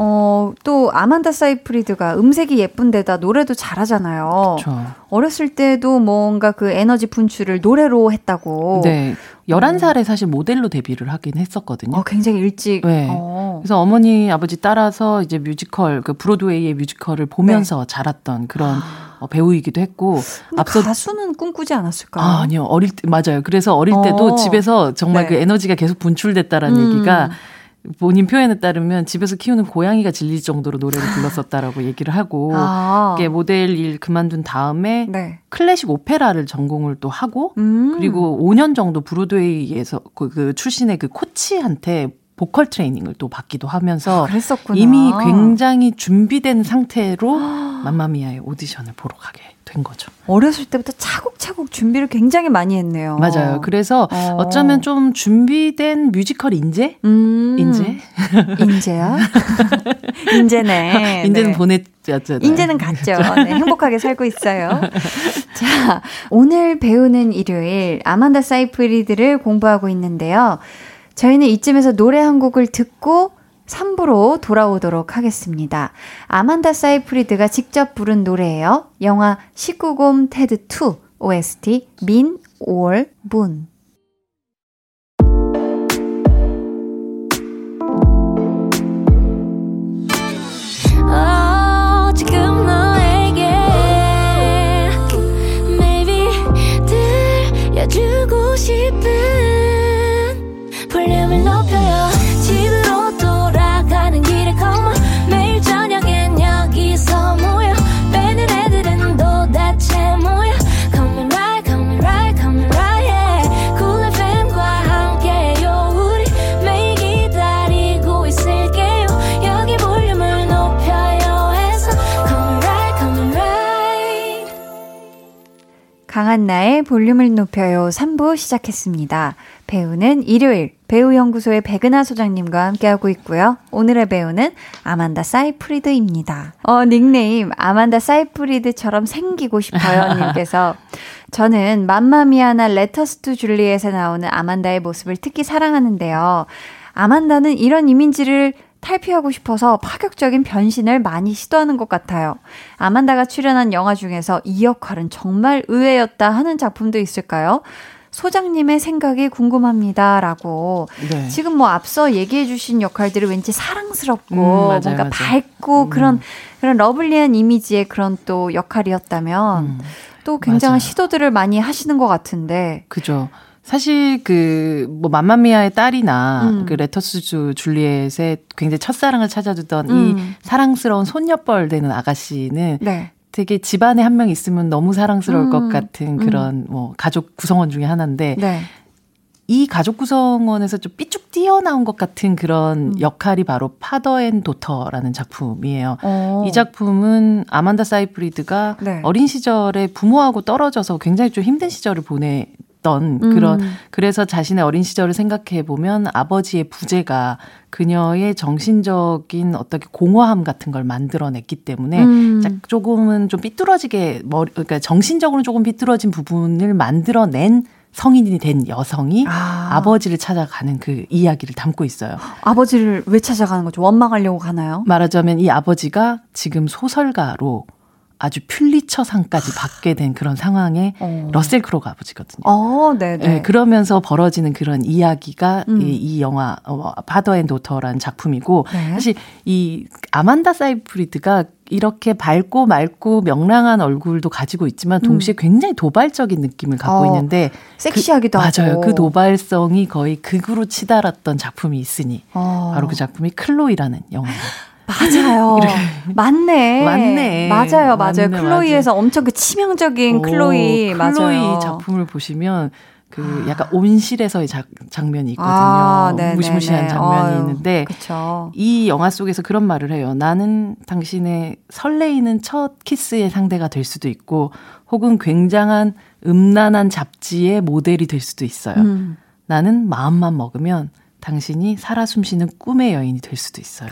어, 또 아만다 사이프리드가 음색이 예쁜데다 노래도 잘하잖아요. 그쵸. 어렸을 때도 뭔가 그 에너지 분출을 노래로 했다고. 네. 11살에 사실 모델로 데뷔를 하긴 했었거든요. 어, 굉장히 일찍. 네. 어. 그래서 어머니, 아버지 따라서 이제 뮤지컬, 그 브로드웨이의 뮤지컬을 보면서 네. 자랐던 그런 어, 배우이기도 했고 앞서 가수는 꿈꾸지 않았을까요? 아, 니요 어릴 때 맞아요. 그래서 어릴 때도 어. 집에서 정말 네. 그 에너지가 계속 분출됐다라는 음. 얘기가 본인 표현에 따르면 집에서 키우는 고양이가 질릴 정도로 노래를 불렀었다라고 얘기를 하고 아. 모델 일 그만둔 다음에 네. 클래식 오페라를 전공을 또 하고 음. 그리고 5년 정도 브로드웨이에서 그, 그 출신의 그 코치한테 보컬 트레이닝을 또 받기도 하면서 아, 이미 굉장히 준비된 상태로 맘마미아의 오디션을 보러 가게 된 거죠. 어렸을 때부터 차곡차곡 준비를 굉장히 많이 했네요. 맞아요. 그래서 어. 어쩌면 좀 준비된 뮤지컬 인재? 음. 인재? 인재야? 인재네. 인재는 네. 보냈죠. 인재는 갔죠. 네, 행복하게 살고 있어요. 자, 오늘 배우는 일요일 아만다 사이프리드를 공부하고 있는데요. 저희는 이쯤에서 노래 한 곡을 듣고 3부로 돌아오도록 하겠습니다. 아만다 사이프리드가 직접 부른 노래예요. 영화 19곰 테드 2 OST 민, 올, 문. 한나의 볼륨을 높여요 3부 시작했습니다. 배우는 일요일 배우연구소의 백은하 소장님과 함께하고 있고요. 오늘의 배우는 아만다 사이프리드입니다. 어, 닉네임 아만다 사이프리드처럼 생기고 싶어요 님께서 저는 맘마미아나 Letters to Juliet에 나오는 아만다의 모습을 특히 사랑하는데요. 아만다는 이런 이미지를 탈피하고 싶어서 파격적인 변신을 많이 시도하는 것 같아요. 아만다가 출연한 영화 중에서 이 역할은 정말 의외였다 하는 작품도 있을까요? 소장님의 생각이 궁금합니다. 라고. 네. 지금 뭐 앞서 얘기해주신 역할들이 왠지 사랑스럽고, 음, 맞아요, 뭔가 맞아요. 밝고, 음. 그런, 그런 러블리한 이미지의 그런 또 역할이었다면, 음. 또 굉장한 맞아요. 시도들을 많이 하시는 것 같은데. 그죠. 사실 그 뭐 맘마미아의 딸이나 음. 그 레터스주 줄리엣의 굉장히 첫사랑을 찾아주던 음. 이 사랑스러운 손녀뻘 되는 아가씨는 네. 되게 집안에 한 명 있으면 너무 사랑스러울 음. 것 같은 그런 뭐 가족 구성원 중에 하나인데 네. 이 가족 구성원에서 좀 삐쭉 튀어나온 것 같은 그런 음. 역할이 바로 Father and Daughter라는 작품이에요. 오. 어. 이 작품은 아만다 사이프리드가 네. 어린 시절에 부모하고 떨어져서 굉장히 좀 힘든 시절을 보내던 그런 음. 그래서 자신의 어린 시절을 생각해 보면 아버지의 부재가 그녀의 정신적인 어떻게 공허함 같은 걸 만들어냈기 때문에 음. 조금은 좀 삐뚤어지게 머리 그러니까 정신적으로 조금 삐뚤어진 부분을 만들어낸 성인이 된 여성이 아. 버지를 찾아가는 그 이야기를 담고 있어요. 아버지를 왜 찾아가는 거죠? 원망하려고 가나요? 말하자면 이 아버지가 지금 소설가로 아주 퓰리처상까지 받게 된 그런 상황에 어. 러셀 크로가 아버지거든요. 어. 네, 그러면서 벌어지는 그런 이야기가 음. 이, 이 영화 어, Father and Daughter라는 작품이고 네. 사실 이 아만다 사이프리드가 이렇게 밝고 맑고 명랑한 얼굴도 가지고 있지만 동시에 음. 굉장히 도발적인 느낌을 갖고 어, 있는데 섹시하기도 그, 하고 맞아요. 그 도발성이 거의 극으로 치달았던 작품이 있으니 어. 바로 그 작품이 클로이라는 영화입니다. 맞아요. 맞네. 맞네. 맞아요, 맞아요. 맞네, 클로이에서 맞아. 엄청 그 치명적인 오, 클로이, 맞아요. 클로이 작품을 보시면 그 아. 약간 온실에서의 자, 장면이 있거든요. 아, 무시무시한 장면이 어휴, 있는데 그쵸. 이 영화 속에서 그런 말을 해요. 나는 당신의 설레이는 첫 키스의 상대가 될 수도 있고 혹은 굉장한 음란한 잡지의 모델이 될 수도 있어요. 음. 나는 마음만 먹으면 당신이 살아 숨쉬는 꿈의 여인이 될 수도 있어요.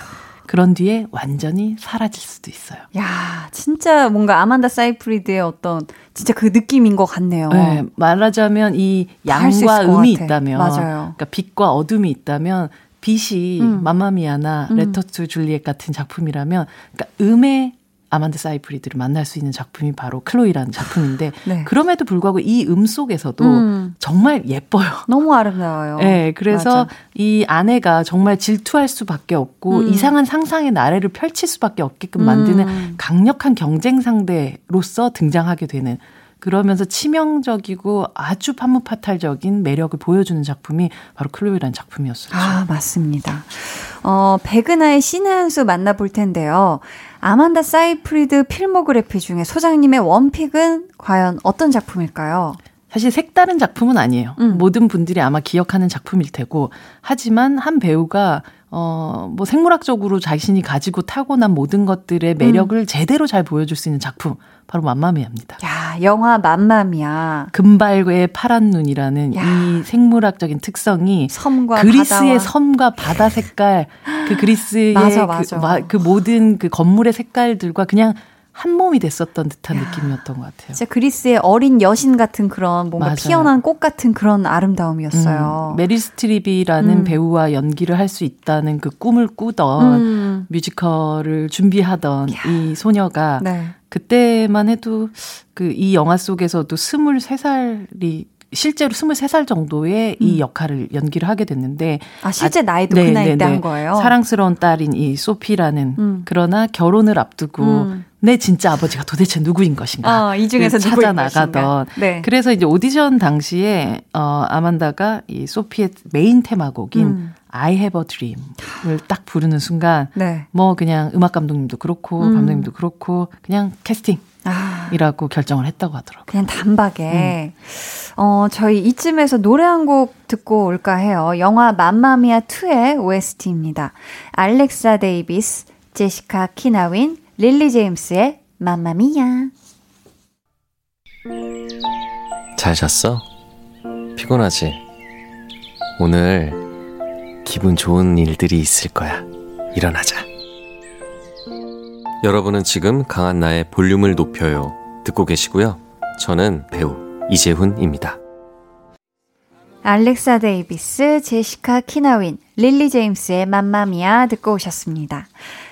그런 뒤에 완전히 사라질 수도 있어요. 야, 진짜 뭔가 아만다 사이프리드의 어떤 진짜 그 느낌인 것 같네요. 네, 말하자면 이 양과 음이 있다면, 맞아요. 그러니까 빛과 어둠이 있다면 빛이 음. 맘마미아나 음. Letter to Juliet 같은 작품이라면, 그러니까 음의 아만드 사이프리드를 만날 수 있는 작품이 바로 클로이라는 작품인데 네. 그럼에도 불구하고 이 음 속에서도 음. 정말 예뻐요. 너무 아름다워요. 네, 그래서 맞아. 이 아내가 정말 질투할 수밖에 없고 음. 이상한 상상의 나래를 펼칠 수밖에 없게끔 만드는 음. 강력한 경쟁 상대로서 등장하게 되는 그러면서 치명적이고 아주 판무파탈적인 매력을 보여주는 작품이 바로 클로이라는 작품이었어요. 아, 맞습니다. 어, 백은하의 신의 한 수 만나볼 텐데요. 아만다 사이프리드 필모그래피 중에 소장님의 원픽은 과연 어떤 작품일까요? 사실 색다른 작품은 아니에요. 음. 모든 분들이 아마 기억하는 작품일 테고, 하지만 한 배우가 어, 뭐 생물학적으로 자신이 가지고 타고난 모든 것들의 매력을 음. 제대로 잘 보여줄 수 있는 작품. 바로 맘마미아입니다. 야, 영화 맘마미아. 금발의 파란 눈이라는 야. 이 생물학적인 특성이 섬과 그리스의 바다와. 섬과 바다 색깔, 그 그리스의 맞아, 맞아. 그, 그 모든 그 건물의 색깔들과 그냥 한 몸이 됐었던 듯한 야, 느낌이었던 것 같아요. 진짜 그리스의 어린 여신 같은 그런 뭔가 맞아요. 피어난 꽃 같은 그런 아름다움이었어요. 음, 메릴 스트립이라는 음. 배우와 연기를 할 수 있다는 그 꿈을 꾸던 음. 뮤지컬을 준비하던 야. 이 소녀가 네. 그때만 해도 그 이 영화 속에서도 23살이 실제로 23살 정도의 음. 이 역할을 연기를 하게 됐는데 아 실제 나이도 아, 그 나이 때 한 거예요. 사랑스러운 딸인 이 소피라는 음. 그러나 결혼을 앞두고 음. 내 진짜 아버지가 도대체 누구인 것인가? 어, 이 중에서 찾아 나가던. 네. 그래서 이제 오디션 당시에 어 아만다가 이 소피의 메인 테마곡인 음. I Have a Dream을 딱 부르는 순간 네. 뭐 그냥 음악 감독님도 그렇고 음. 감독님도 그렇고 그냥 캐스팅 이라고 아. 결정을 했다고 하더라고요. 그냥 단박에. 음. 어, 저희 이쯤에서 노래 한 곡 듣고 올까 해요. 영화 맘마미아 2의 OST입니다. 알렉사 데이비스, 제시카 키넌 윈, 릴리 제임스의 맘마미아. 잘 잤어? 피곤하지? 오늘 기분 좋은 일들이 있을 거야. 일어나자. 여러분은 지금 강한나의 볼륨을 높여요. 듣고 계시고요. 저는 배우 이제훈입니다. 알렉사 데이비스, 제시카 키넌 윈, 릴리 제임스의 맘마미아 듣고 오셨습니다.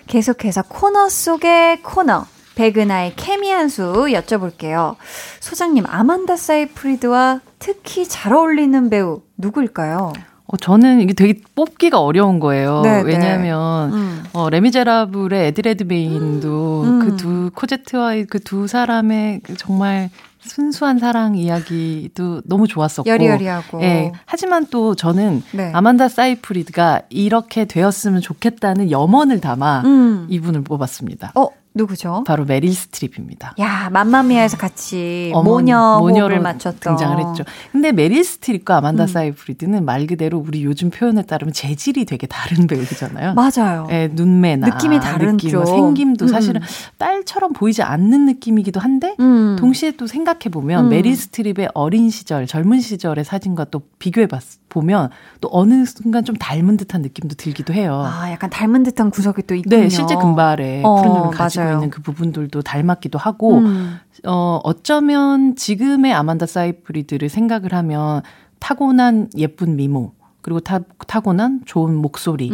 계속해서 코너 속의 코너. 백은하의 케미 한 수 여쭤볼게요. 소장님, 아만다 사이프리드와 특히 잘 어울리는 배우 누구일까요? 어, 저는 이게 되게 뽑기가 어려운 거예요. 네, 네. 왜냐하면 음. 어, 레미제라블의 에드레드메인도 음. 그두 코제트와의 그 두 사람의 그 정말 순수한 사랑 이야기도 너무 좋았었고. 여리여리하고. 예. 하지만 또 저는 네. 아만다 사이프리드가 이렇게 되었으면 좋겠다는 염원을 담아 음. 이분을 뽑았습니다. 어, 누구죠? 바로 메릴 스트립입니다. 야, 맘마미아에서 같이 모녀 모녀를 맞췄던 등장을 했죠. 근데 메릴 스트립과 아만다 음. 사이프리드는 말 그대로 우리 요즘 표현에 따르면 재질이 되게 다른 배우잖아요. 맞아요. 예, 눈매나 느낌이 다른 느낌, 뭐 생김도 음. 사실은 딸처럼 보이지 않는 느낌이기도 한데 음. 동시에 또 생각해 보면 음. 메릴 스트립의 어린 시절, 젊은 시절의 사진과 또 비교해 봤 보면 또 어느 순간 좀 닮은 듯한 느낌도 들기도 해요. 아, 약간 닮은 듯한 구석이 또 있군요. 네, 실제 금발에 어, 푸른 눈을 가지고 맞아요. 있는 그 부분들도 닮았기도 하고, 음. 어, 어쩌면 지금의 아만다 사이프리드를 생각을 하면 타고난 예쁜 미모, 그리고 타, 타고난 좋은 목소리로만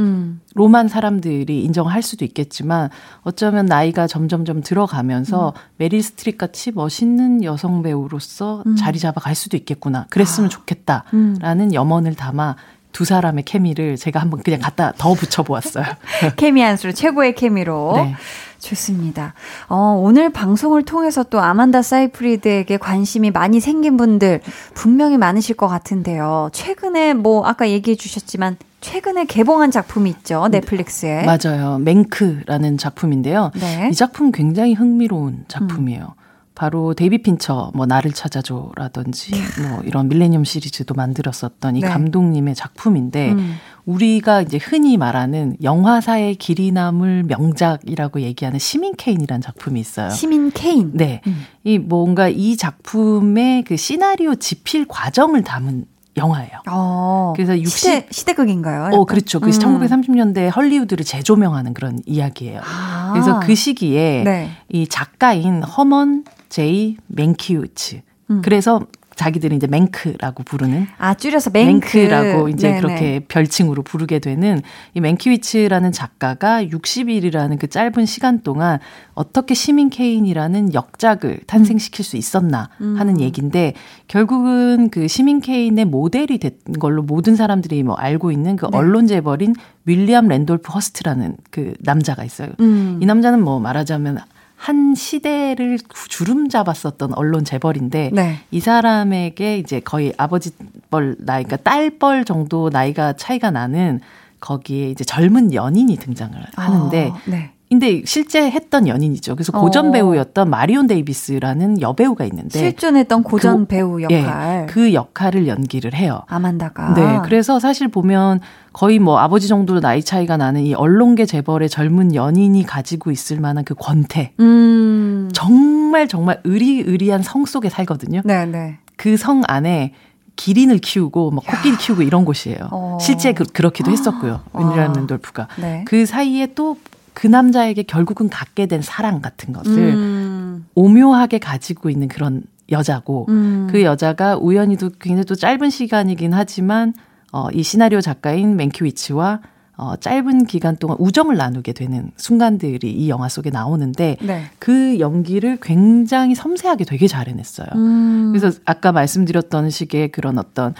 음. 사람들이 인정할 수도 있겠지만 어쩌면 나이가 점점점 들어가면서 음. 메릴 스트립 같이 멋있는 여성 배우로서 음. 자리 잡아갈 수도 있겠구나. 그랬으면 아. 좋겠다라는 음. 염원을 담아 두 사람의 케미를 제가 한번 그냥 갖다 더 붙여보았어요. 케미 한수로 최고의 케미로. 네. 좋습니다. 어, 오늘 방송을 통해서 또 아만다 사이프리드에게 관심이 많이 생긴 분들 분명히 많으실 것 같은데요. 최근에 뭐 아까 얘기해 주셨지만 최근에 개봉한 작품이 있죠. 넷플릭스에. 맞아요. 맹크라는 작품인데요. 네. 이 작품 굉장히 흥미로운 작품이에요. 음. 바로 데이비 핀처 뭐 나를 찾아줘라든지 뭐 이런 밀레니엄 시리즈도 만들었었던 이 네. 감독님의 작품인데 음. 우리가 이제 흔히 말하는 영화사의 길이 남을 명작이라고 얘기하는 시민 케인이라는 작품이 있어요. 시민 케인. 네. 음. 이 뭔가 이 작품의 그 시나리오 집필 과정을 담은 영화예요. 어, 그래서 60 시대, 시대극인가요? 약간? 어, 그렇죠. 그 음. 1930년대 헐리우드를 재조명하는 그런 이야기예요. 아. 그래서 그 시기에 네. 이 작가인 허먼 제이 맨키우츠. 음. 그래서 자기들이 이제 맹크라고 부르는 아 줄여서 맹크. 맹크 라고 이제 네네. 그렇게 별칭으로 부르게 되는 이 맨키위츠라는 작가가 60일이라는 그 짧은 시간 동안 어떻게 시민 케인이라는 역작을 탄생시킬 수 있었나 음. 하는 얘기인데 결국은 그 시민 케인의 모델이 된 걸로 모든 사람들이 뭐 알고 있는 그 네. 언론 재벌인 윌리엄 랜돌프 허스트라는 그 남자가 있어요. 음. 이 남자는 뭐 말하자면 한 시대를 주름 잡았었던 언론 재벌인데 네. 이 사람에게 이제 거의 아버지 뻘 나이, 그러니까 딸뻘 정도 나이가 차이가 나는 거기에 이제 젊은 연인이 등장을 하는데 아, 네. 근데 실제 했던 연인이죠. 그래서 고전 어. 배우였던 마리온 데이비스라는 여배우가 있는데 실존했던 고전 그, 배우 예, 역할 예, 그 역할을 연기를 해요. 아만다가. 네. 그래서 사실 보면 거의 뭐 아버지 정도로 나이 차이가 나는 이 언론계 재벌의 젊은 연인이 가지고 있을 만한 그 권태. 음. 정말 정말 의리의리한 성 속에 살거든요. 네, 네. 그 성 안에 기린을 키우고 막 코끼리 키우고 이런 곳이에요. 어. 실제 그, 렇기도 했었고요. 윈리엄 랜돌프가. 네. 그 사이에 또 그 남자에게 결국은 갖게 된 사랑 같은 것을 음. 오묘하게 가지고 있는 그런 여자고 음. 그 여자가 우연히도 굉장히 또 짧은 시간이긴 하지만 어, 이 시나리오 작가인 맨키위치와 어, 짧은 기간 동안 우정을 나누게 되는 순간들이 이 영화 속에 나오는데 네. 그 연기를 굉장히 섬세하게 되게 잘 해냈어요. 음. 그래서 아까 말씀드렸던 식의 그런 어떤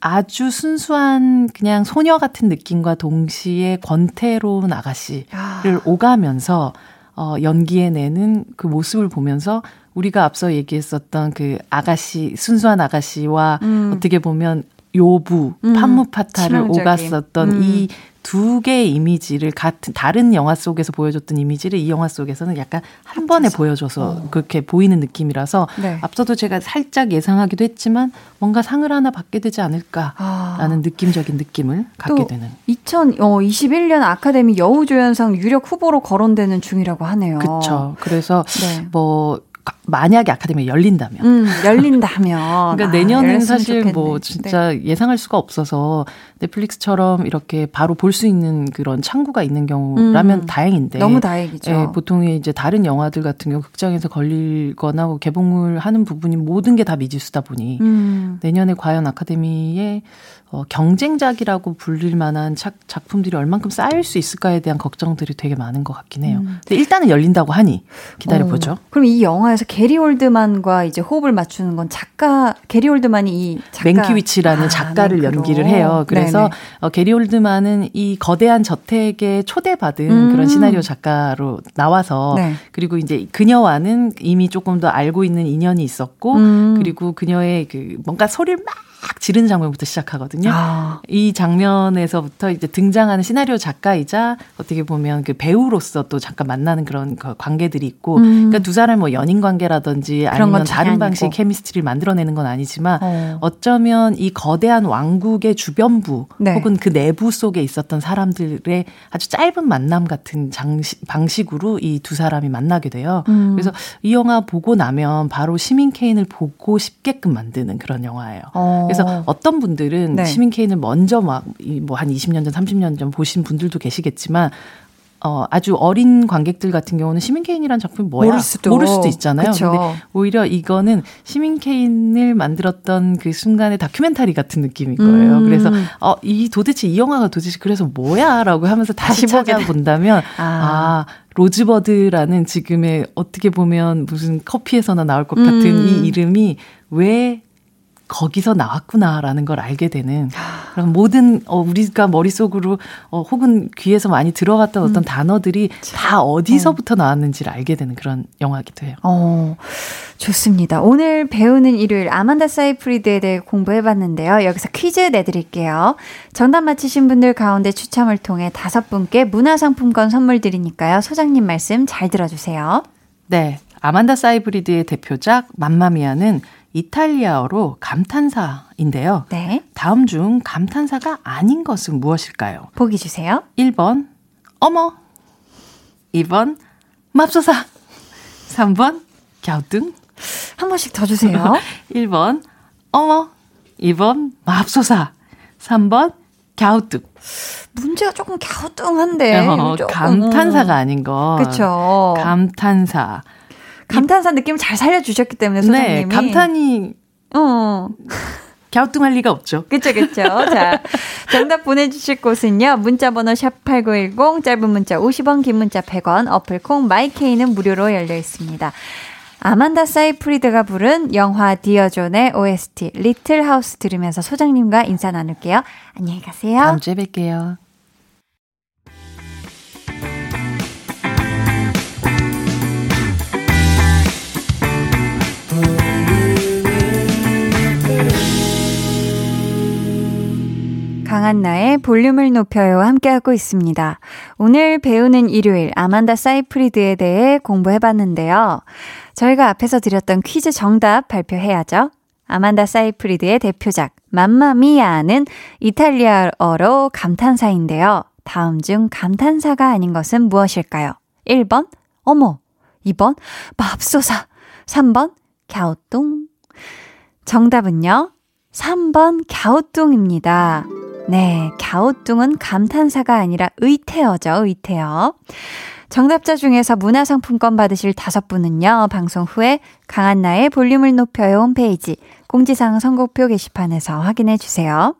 아주 순수한 그냥 소녀 같은 느낌과 동시에 권태로운 아가씨를 아. 오가면서 어, 연기해내는 그 모습을 보면서 우리가 앞서 얘기했었던 그 아가씨, 순수한 아가씨와 음. 어떻게 보면 요부, 음. 판무파타를 오갔었던 음. 이 두 개의 이미지를 같은 다른 영화 속에서 보여줬던 이미지를 이 영화 속에서는 약간 한 번에 보여줘서 어. 그렇게 보이는 느낌이라서 네. 앞서도 제가 살짝 예상하기도 했지만 뭔가 상을 하나 받게 되지 않을까라는 아. 느낌적인 느낌을 갖게 되는 2021년 아카데미 여우조연상 유력 후보로 거론되는 중이라고 하네요. 그렇죠. 그래서 네. 뭐 만약에 아카데미가 열린다면. 음, 열린다면. 그러니까 아, 내년은 사실 뭐 좋겠네. 뭐 진짜 네. 예상할 수가 없어서 넷플릭스처럼 이렇게 바로 볼 수 있는 그런 창구가 있는 경우라면 음, 다행인데. 너무 다행이죠. 예, 보통 이제 다른 영화들 같은 경우 극장에서 걸리거나 뭐 개봉을 하는 부분이 모든 게 다 미지수다 보니 음. 내년에 과연 아카데미에 어, 경쟁작이라고 불릴 만한 작, 작품들이 얼만큼 쌓일 수 있을까에 대한 걱정들이 되게 많은 것 같긴 해요. 음. 근데 일단은 열린다고 하니 기다려보죠. 어, 그럼 이 영화에서 게리 올드만과 이제 호흡을 맞추는 건 작가, 게리 올드만이 이 작가. 맨키위치라는 아, 작가를 맹크로. 연기를 해요. 그래서 어, 게리 올드만은 이 거대한 저택에 초대받은 음. 그런 시나리오 작가로 나와서 네. 그리고 이제 그녀와는 이미 조금 더 알고 있는 인연이 있었고 음. 그리고 그녀의 그 뭔가 소리를 막 막 지르는 장면부터 시작하거든요. 아. 이 장면에서부터 이제 등장하는 시나리오 작가이자 어떻게 보면 그 배우로서 또 잠깐 만나는 그런 그 관계들이 있고, 음. 그러니까 두 사람 뭐 연인 관계라든지 아니면 다른 방식 케미스트리를 만들어내는 건 아니지만 어. 어쩌면 이 거대한 왕국의 주변부 네. 혹은 그 내부 속에 있었던 사람들의 아주 짧은 만남 같은 장식, 방식으로 이 두 사람이 만나게 돼요. 음. 그래서 이 영화 보고 나면 바로 시민 케인을 보고 싶게끔 만드는 그런 영화예요. 어. 그래서 어떤 분들은 네. 시민 케인을 먼저 막 뭐 한 20년 전, 30년 전 보신 분들도 계시겠지만 어, 아주 어린 관객들 같은 경우는 시민 케인이라는 작품이 뭐야? 모를 수도, 모를 수도 있잖아요. 그쵸. 근데 오히려 이거는 시민 케인을 만들었던 그 순간의 다큐멘터리 같은 느낌인 거예요. 음. 그래서 어, 이 도대체 이 영화가 도대체 그래서 뭐야라고 하면서 다시, 다시 찾아본다면 아. 아. 로즈버드라는 지금의 어떻게 보면 무슨 커피에서나 나올 것 같은 음. 이 이름이 왜 거기서 나왔구나라는 걸 알게 되는 그런 모든 어 우리가 머릿속으로 어 혹은 귀에서 많이 들어갔던 어떤 음. 단어들이 다 어디서부터 어. 나왔는지를 알게 되는 그런 영화기도 해요. 어. 좋습니다. 오늘 배우는 일요일 아만다 사이프리드에 대해 공부해 봤는데요. 여기서 퀴즈 내드릴게요. 정답 맞히신 분들 가운데 추첨을 통해 다섯 분께 문화상품권 선물 드리니까요. 소장님 말씀 잘 들어주세요. 네. 아만다 사이브리드의 대표작 맘마미아는 이탈리아어로 감탄사인데요. 네. 다음 중 감탄사가 아닌 것은 무엇일까요? 보기 주세요. 1번, 어머. 2번, 맙소사. 3번, 갸우뚱. 한 번씩 더 주세요. 1번, 어머. 2번, 맙소사. 3번, 갸우뚱. 문제가 조금 갸우뚱한데. 어, 조금. 감탄사가 아닌 거. 그쵸. 감탄사. 감탄사 느낌을 잘 살려주셨기 때문에 네, 소장님이. 네, 감탄이. 어. 갸우뚱할 리가 없죠. 그쵸, 그쵸. 자, 정답 보내주실 곳은요. 문자번호 샵8910, 짧은 문자 50원, 긴 문자 100원, 어플 콩, 마이케이는 무료로 열려 있습니다. 아만다 사이프리드가 부른 영화 Dear John의 OST, Little House 들으면서 소장님과 인사 나눌게요. 안녕히 가세요. 다음 주에 뵐게요. 강한나의 볼륨을 높여요 함께하고 있습니다. 오늘 배우는 일요일 아만다 사이프리드에 대해 공부해봤는데요. 저희가 앞에서 드렸던 퀴즈 정답 발표해야죠. 아만다 사이프리드의 대표작 맘마미아는 이탈리아어로 감탄사인데요. 다음 중 감탄사가 아닌 것은 무엇일까요? 1번 어머 2번 맙소사 3번 갸우뚱 정답은요 3번 갸우뚱입니다. 네, 갸우뚱은 감탄사가 아니라 의태어죠, 의태어. 정답자 중에서 문화상품권 받으실 다섯 분은요, 방송 후에 강한나의 볼륨을 높여요 홈페이지 공지사항 선곡표 게시판에서 확인해 주세요.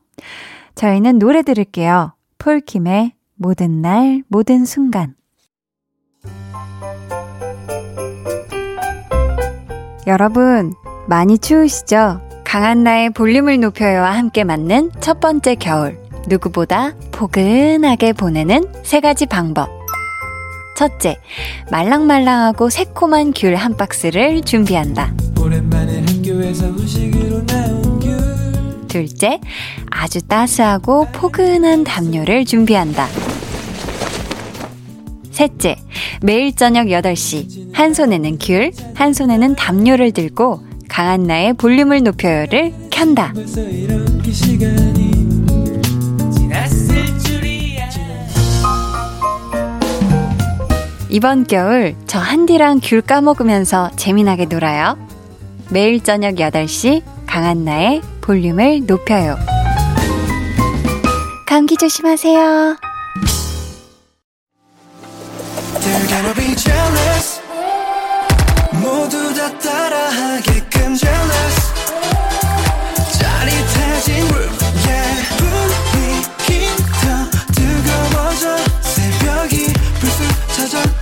저희는 노래 들을게요. 폴킴의 모든 날, 모든 순간. 여러분, 많이 추우시죠? 강한 나의 볼륨을 높여요와 함께 맞는 첫 번째 겨울. 누구보다 포근하게 보내는 세 가지 방법. 첫째, 말랑말랑하고 새콤한 귤 한 박스를 준비한다. 둘째, 아주 따스하고 포근한 담요를 준비한다. 셋째, 매일 저녁 8시, 한 손에는 귤, 한 손에는 담요를 들고 강한나의 볼륨을 높여요를 켠다. 이번 겨울 저 한디랑 귤 까먹으면서 재미나게 놀아요. 매일 저녁 8시 강한나의 볼륨을 높여요. 감기 조심하세요. 모두 다 따라하게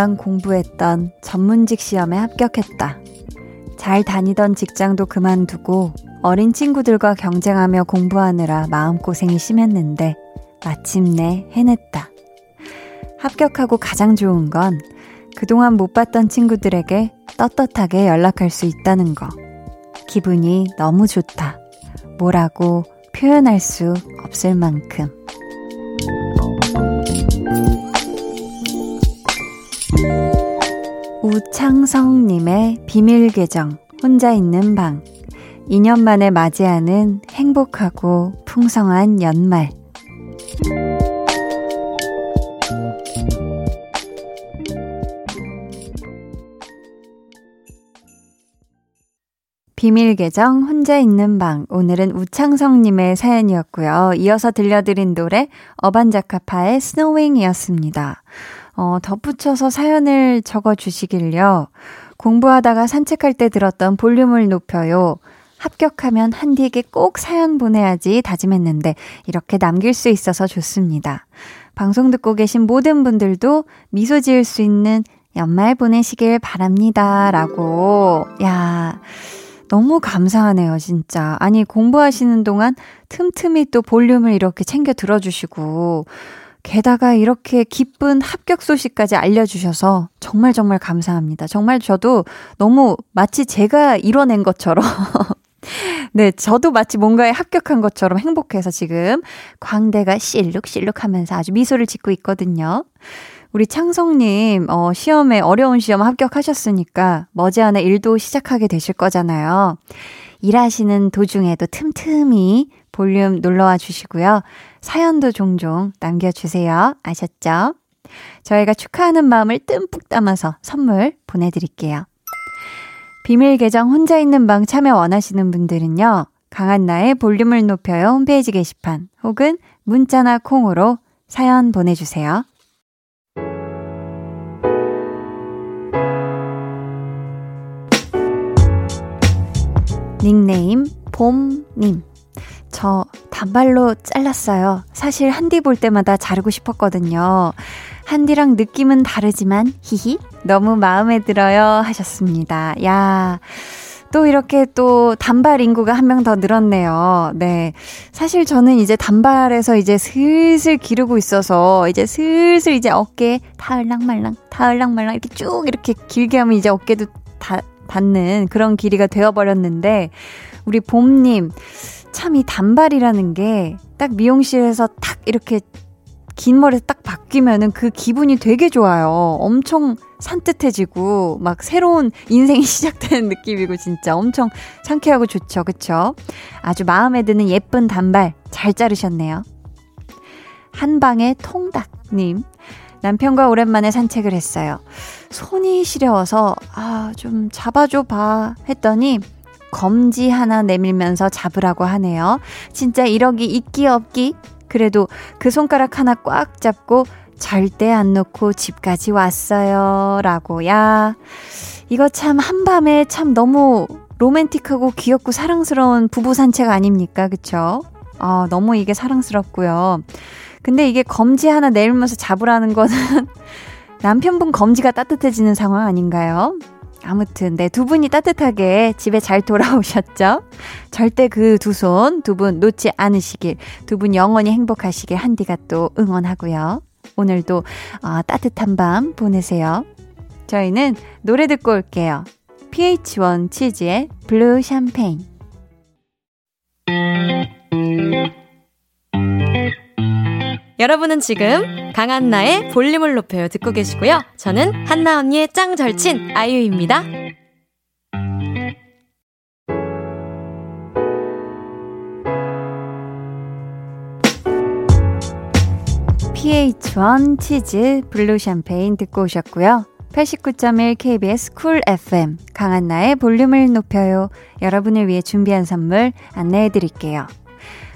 2년 동안 공부했던 전문직 시험에 합격했다. 잘 다니던 직장도 그만두고 어린 친구들과 경쟁하며 공부하느라 마음고생이 심했는데 마침내 해냈다. 합격하고 가장 좋은 건 그동안 못 봤던 친구들에게 떳떳하게 연락할 수 있다는 거. 기분이 너무 좋다. 뭐라고 표현할 수 없을 만큼. 우창성님의 비밀 계정, 혼자 있는 방. 2년 만에 맞이하는 행복하고 풍성한 연말. 비밀 계정 혼자 있는 방 오늘은 우창성님의 사연이었고요. 이어서 들려드린 노래 어반자카파의 스노윙이었습니다. 어, 덧붙여서 사연을 적어주시길요. 공부하다가 산책할 때 들었던 볼륨을 높여요. 합격하면 한디에게 꼭 사연 보내야지 다짐했는데 이렇게 남길 수 있어서 좋습니다. 방송 듣고 계신 모든 분들도 미소 지을 수 있는 연말 보내시길 바랍니다. 라고. 야. 너무 감사하네요, 진짜. 아니, 공부하시는 동안 틈틈이 또 볼륨을 이렇게 챙겨 들어주시고, 게다가 이렇게 기쁜 합격 소식까지 알려주셔서 정말 정말 감사합니다. 정말 저도 너무 마치 제가 이뤄낸 것처럼 네, 저도 마치 뭔가에 합격한 것처럼 행복해서 지금 광대가 실룩실룩 하면서 아주 미소를 짓고 있거든요. 우리 창성님, 어, 시험에 어려운 시험 합격하셨으니까 머지않아 일도 시작하게 되실 거잖아요. 일하시는 도중에도 틈틈이 볼륨 놀러와 주시고요. 사연도 종종 남겨주세요. 아셨죠? 저희가 축하하는 마음을 듬뿍 담아서 선물 보내드릴게요. 비밀 계정 혼자 있는 방 참여 원하시는 분들은요. 강한나의 볼륨을 높여요 홈페이지 게시판 혹은 문자나 콩으로 사연 보내주세요. 닉네임 봄님. 저 단발로 잘랐어요. 사실 한디 볼 때마다 자르고 싶었거든요. 한디랑 느낌은 다르지만 히히 너무 마음에 들어요 하셨습니다. 야. 또 이렇게 또 단발 인구가 한 명 더 늘었네요. 네. 사실 저는 이제 단발에서 이제 슬슬 기르고 있어서 이제 슬슬 이제 어깨 타을랑말랑, 타을랑말랑 이렇게 쭉 이렇게 길게 하면 이제 어깨도 다 닿는 그런 길이가 되어버렸는데, 우리 봄님, 참 이 단발이라는 게 딱 미용실에서 탁 이렇게 긴 머리 딱 바뀌면은 그 기분이 되게 좋아요. 엄청 산뜻해지고 막 새로운 인생이 시작되는 느낌이고 진짜 엄청 상쾌하고 좋죠. 그쵸? 아주 마음에 드는 예쁜 단발 잘 자르셨네요. 한방의 통닭님. 남편과 오랜만에 산책을 했어요. 손이 시려워서, 아, 좀 잡아줘 봐. 했더니, 검지 하나 내밀면서 잡으라고 하네요. 진짜 이러기 있기 없기? 그래도 그 손가락 하나 꽉 잡고 절대 안 놓고 집까지 왔어요. 라고, 야. 이거 참 한밤에 참 너무 로맨틱하고 귀엽고 사랑스러운 부부 산책 아닙니까? 그쵸? 아, 너무 이게 사랑스럽고요. 근데 이게 검지 하나 내밀면서 잡으라는 거는 남편분 검지가 따뜻해지는 상황 아닌가요? 아무튼, 네, 두 분이 따뜻하게 집에 잘 돌아오셨죠? 절대 그 두 손, 두 분 놓지 않으시길, 두 분 영원히 행복하시길 한디가 또 응원하고요. 오늘도 어, 따뜻한 밤 보내세요. 저희는 노래 듣고 올게요. PH1 치즈의 Blue Champagne. 여러분은 지금 강한나의 볼륨을 높여요 듣고 계시고요. 저는 한나 언니의 짱 절친 아이유입니다. PH1 치즈 Blue Champagne 듣고 오셨고요. 89.1 KBS 쿨 FM 강한나의 볼륨을 높여요. 여러분을 위해 준비한 선물 안내해 드릴게요.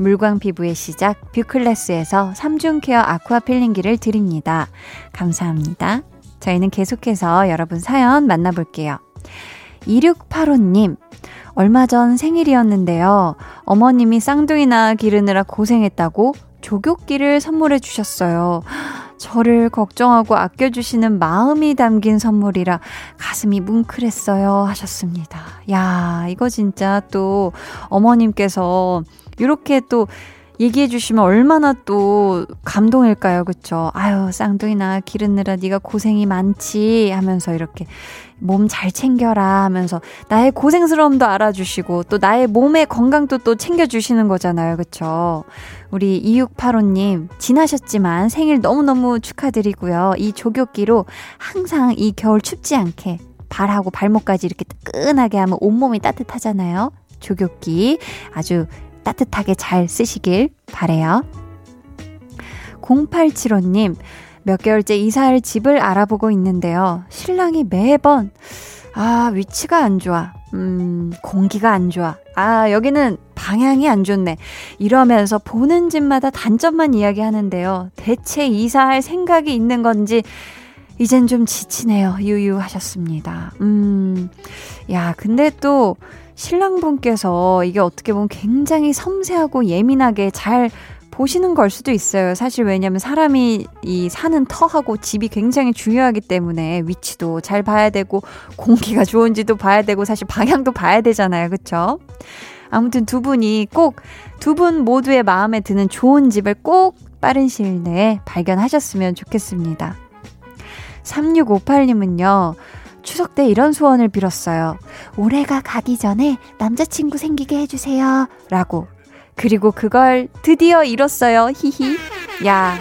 물광 피부의 시작 뷰클래스에서 3중 케어 아쿠아 필링기를 드립니다. 감사합니다. 저희는 계속해서 여러분 사연 만나볼게요. 2685님, 얼마 전 생일이었는데요. 어머님이 쌍둥이나 기르느라 고생했다고 조교끼를 선물해 주셨어요. 저를 걱정하고 아껴주시는 마음이 담긴 선물이라 가슴이 뭉클했어요. 하셨습니다. 야, 이거 진짜 또 어머님께서 이렇게 또 얘기해 주시면 얼마나 또 감동일까요, 그쵸? 아유, 쌍둥이나 기르느라 네가 고생이 많지 하면서 이렇게 몸 잘 챙겨라 하면서 나의 고생스러움도 알아주시고 또 나의 몸의 건강도 또 챙겨주시는 거잖아요, 그쵸? 우리 2685님, 지나셨지만 생일 너무너무 축하드리고요. 이 조교기로 항상 이 겨울 춥지 않게 발하고 발목까지 이렇게 뜨끈하게 하면 온몸이 따뜻하잖아요. 조교기 아주 따뜻하게 잘 쓰시길 바래요. 0875님, 몇 개월째 이사할 집을 알아보고 있는데요. 신랑이 매번, 아, 위치가 안 좋아. 음, 공기가 안 좋아. 아, 여기는 방향이 안 좋네. 이러면서 보는 집마다 단점만 이야기하는데요. 대체 이사할 생각이 있는 건지, 이젠 좀 지치네요. 유유하셨습니다. 음, 야, 근데 또, 신랑분께서 이게 어떻게 보면 굉장히 섬세하고 예민하게 잘 보시는 걸 수도 있어요. 사실 왜냐면 사람이 이 사는 터하고 집이 굉장히 중요하기 때문에 위치도 잘 봐야 되고 공기가 좋은지도 봐야 되고 사실 방향도 봐야 되잖아요. 그쵸? 아무튼 두 분이 꼭 두 분 모두의 마음에 드는 좋은 집을 꼭 빠른 시일 내에 발견하셨으면 좋겠습니다. 3658님은요. 추석 때 이런 소원을 빌었어요. 올해가 가기 전에 남자친구 생기게 해주세요. 라고. 그리고 그걸 드디어 이뤘어요. 히히. 야.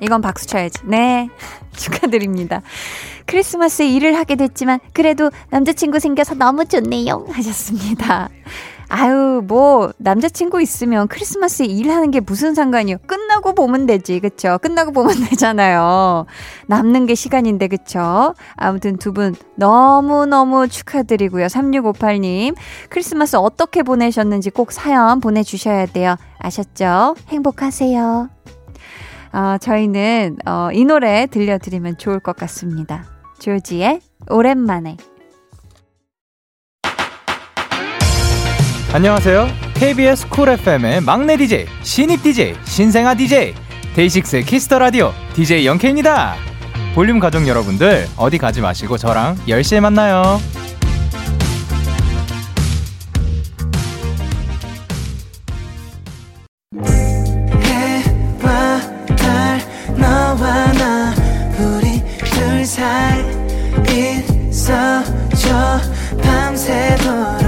이건 박수 쳐야지. 네. 축하드립니다. 크리스마스에 일을 하게 됐지만, 그래도 남자친구 생겨서 너무 좋네요. 하셨습니다. 아유, 뭐, 남자친구 있으면 크리스마스에 일하는 게 무슨 상관이요? 끝나고 보면 되지, 그쵸? 끝나고 보면 되잖아요. 남는 게 시간인데, 그쵸? 아무튼 두 분 너무너무 축하드리고요. 3658님. 크리스마스 어떻게 보내셨는지 꼭 사연 보내주셔야 돼요. 아셨죠? 행복하세요. 어, 저희는, 어, 이 노래 들려드리면 좋을 것 같습니다. 조지의 오랜만에. 안녕하세요. KBS 쿨 FM의 막내 DJ, 신입 DJ, 신생아 DJ, 데이식스의 Kiss the Radio DJ 영케입니다. 볼륨 가족 여러분들 어디 가지 마시고 저랑 10시에 만나요. 밤새도록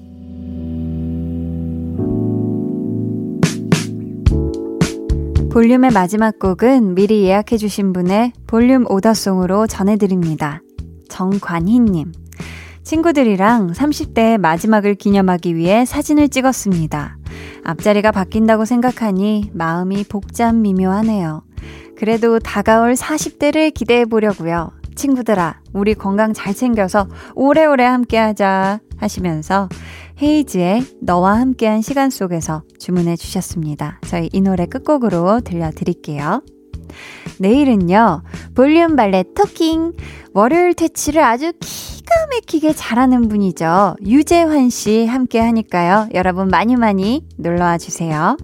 볼륨의 마지막 곡은 미리 예약해주신 분의 볼륨 오더송으로 전해드립니다. 정관희님. 친구들이랑 30대의 마지막을 기념하기 위해 사진을 찍었습니다. 앞자리가 바뀐다고 생각하니 마음이 복잡 미묘하네요. 그래도 다가올 40대를 기대해 보려고요. 친구들아, 우리 건강 잘 챙겨서 오래오래 함께 하자 하시면서 헤이즈의 너와 함께한 시간 속에서 주문해 주셨습니다. 저희 이 노래 끝곡으로 들려드릴게요. 내일은요, 볼륨 발레 토킹. 월요일 퇴치를 아주 기가 막히게 잘하는 분이죠. 유재환 씨 함께 하니까요. 여러분 많이 많이 놀러와 주세요.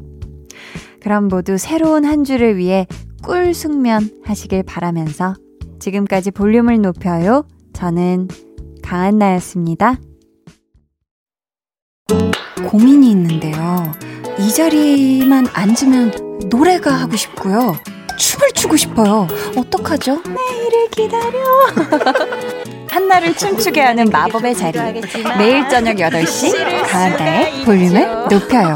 그럼 모두 새로운 한 주를 위해 꿀 숙면 하시길 바라면서 지금까지 볼륨을 높여요. 저는 강한나였습니다. 고민이 있는데요. 이 자리만 앉으면 노래가 하고 싶고요. 춤을 추고 싶어요. 어떡하죠? 내일을 기다려. 한나를 춤추게 하는 마법의 자리. 매일 저녁 8시, 가한나의 볼륨을 높여요.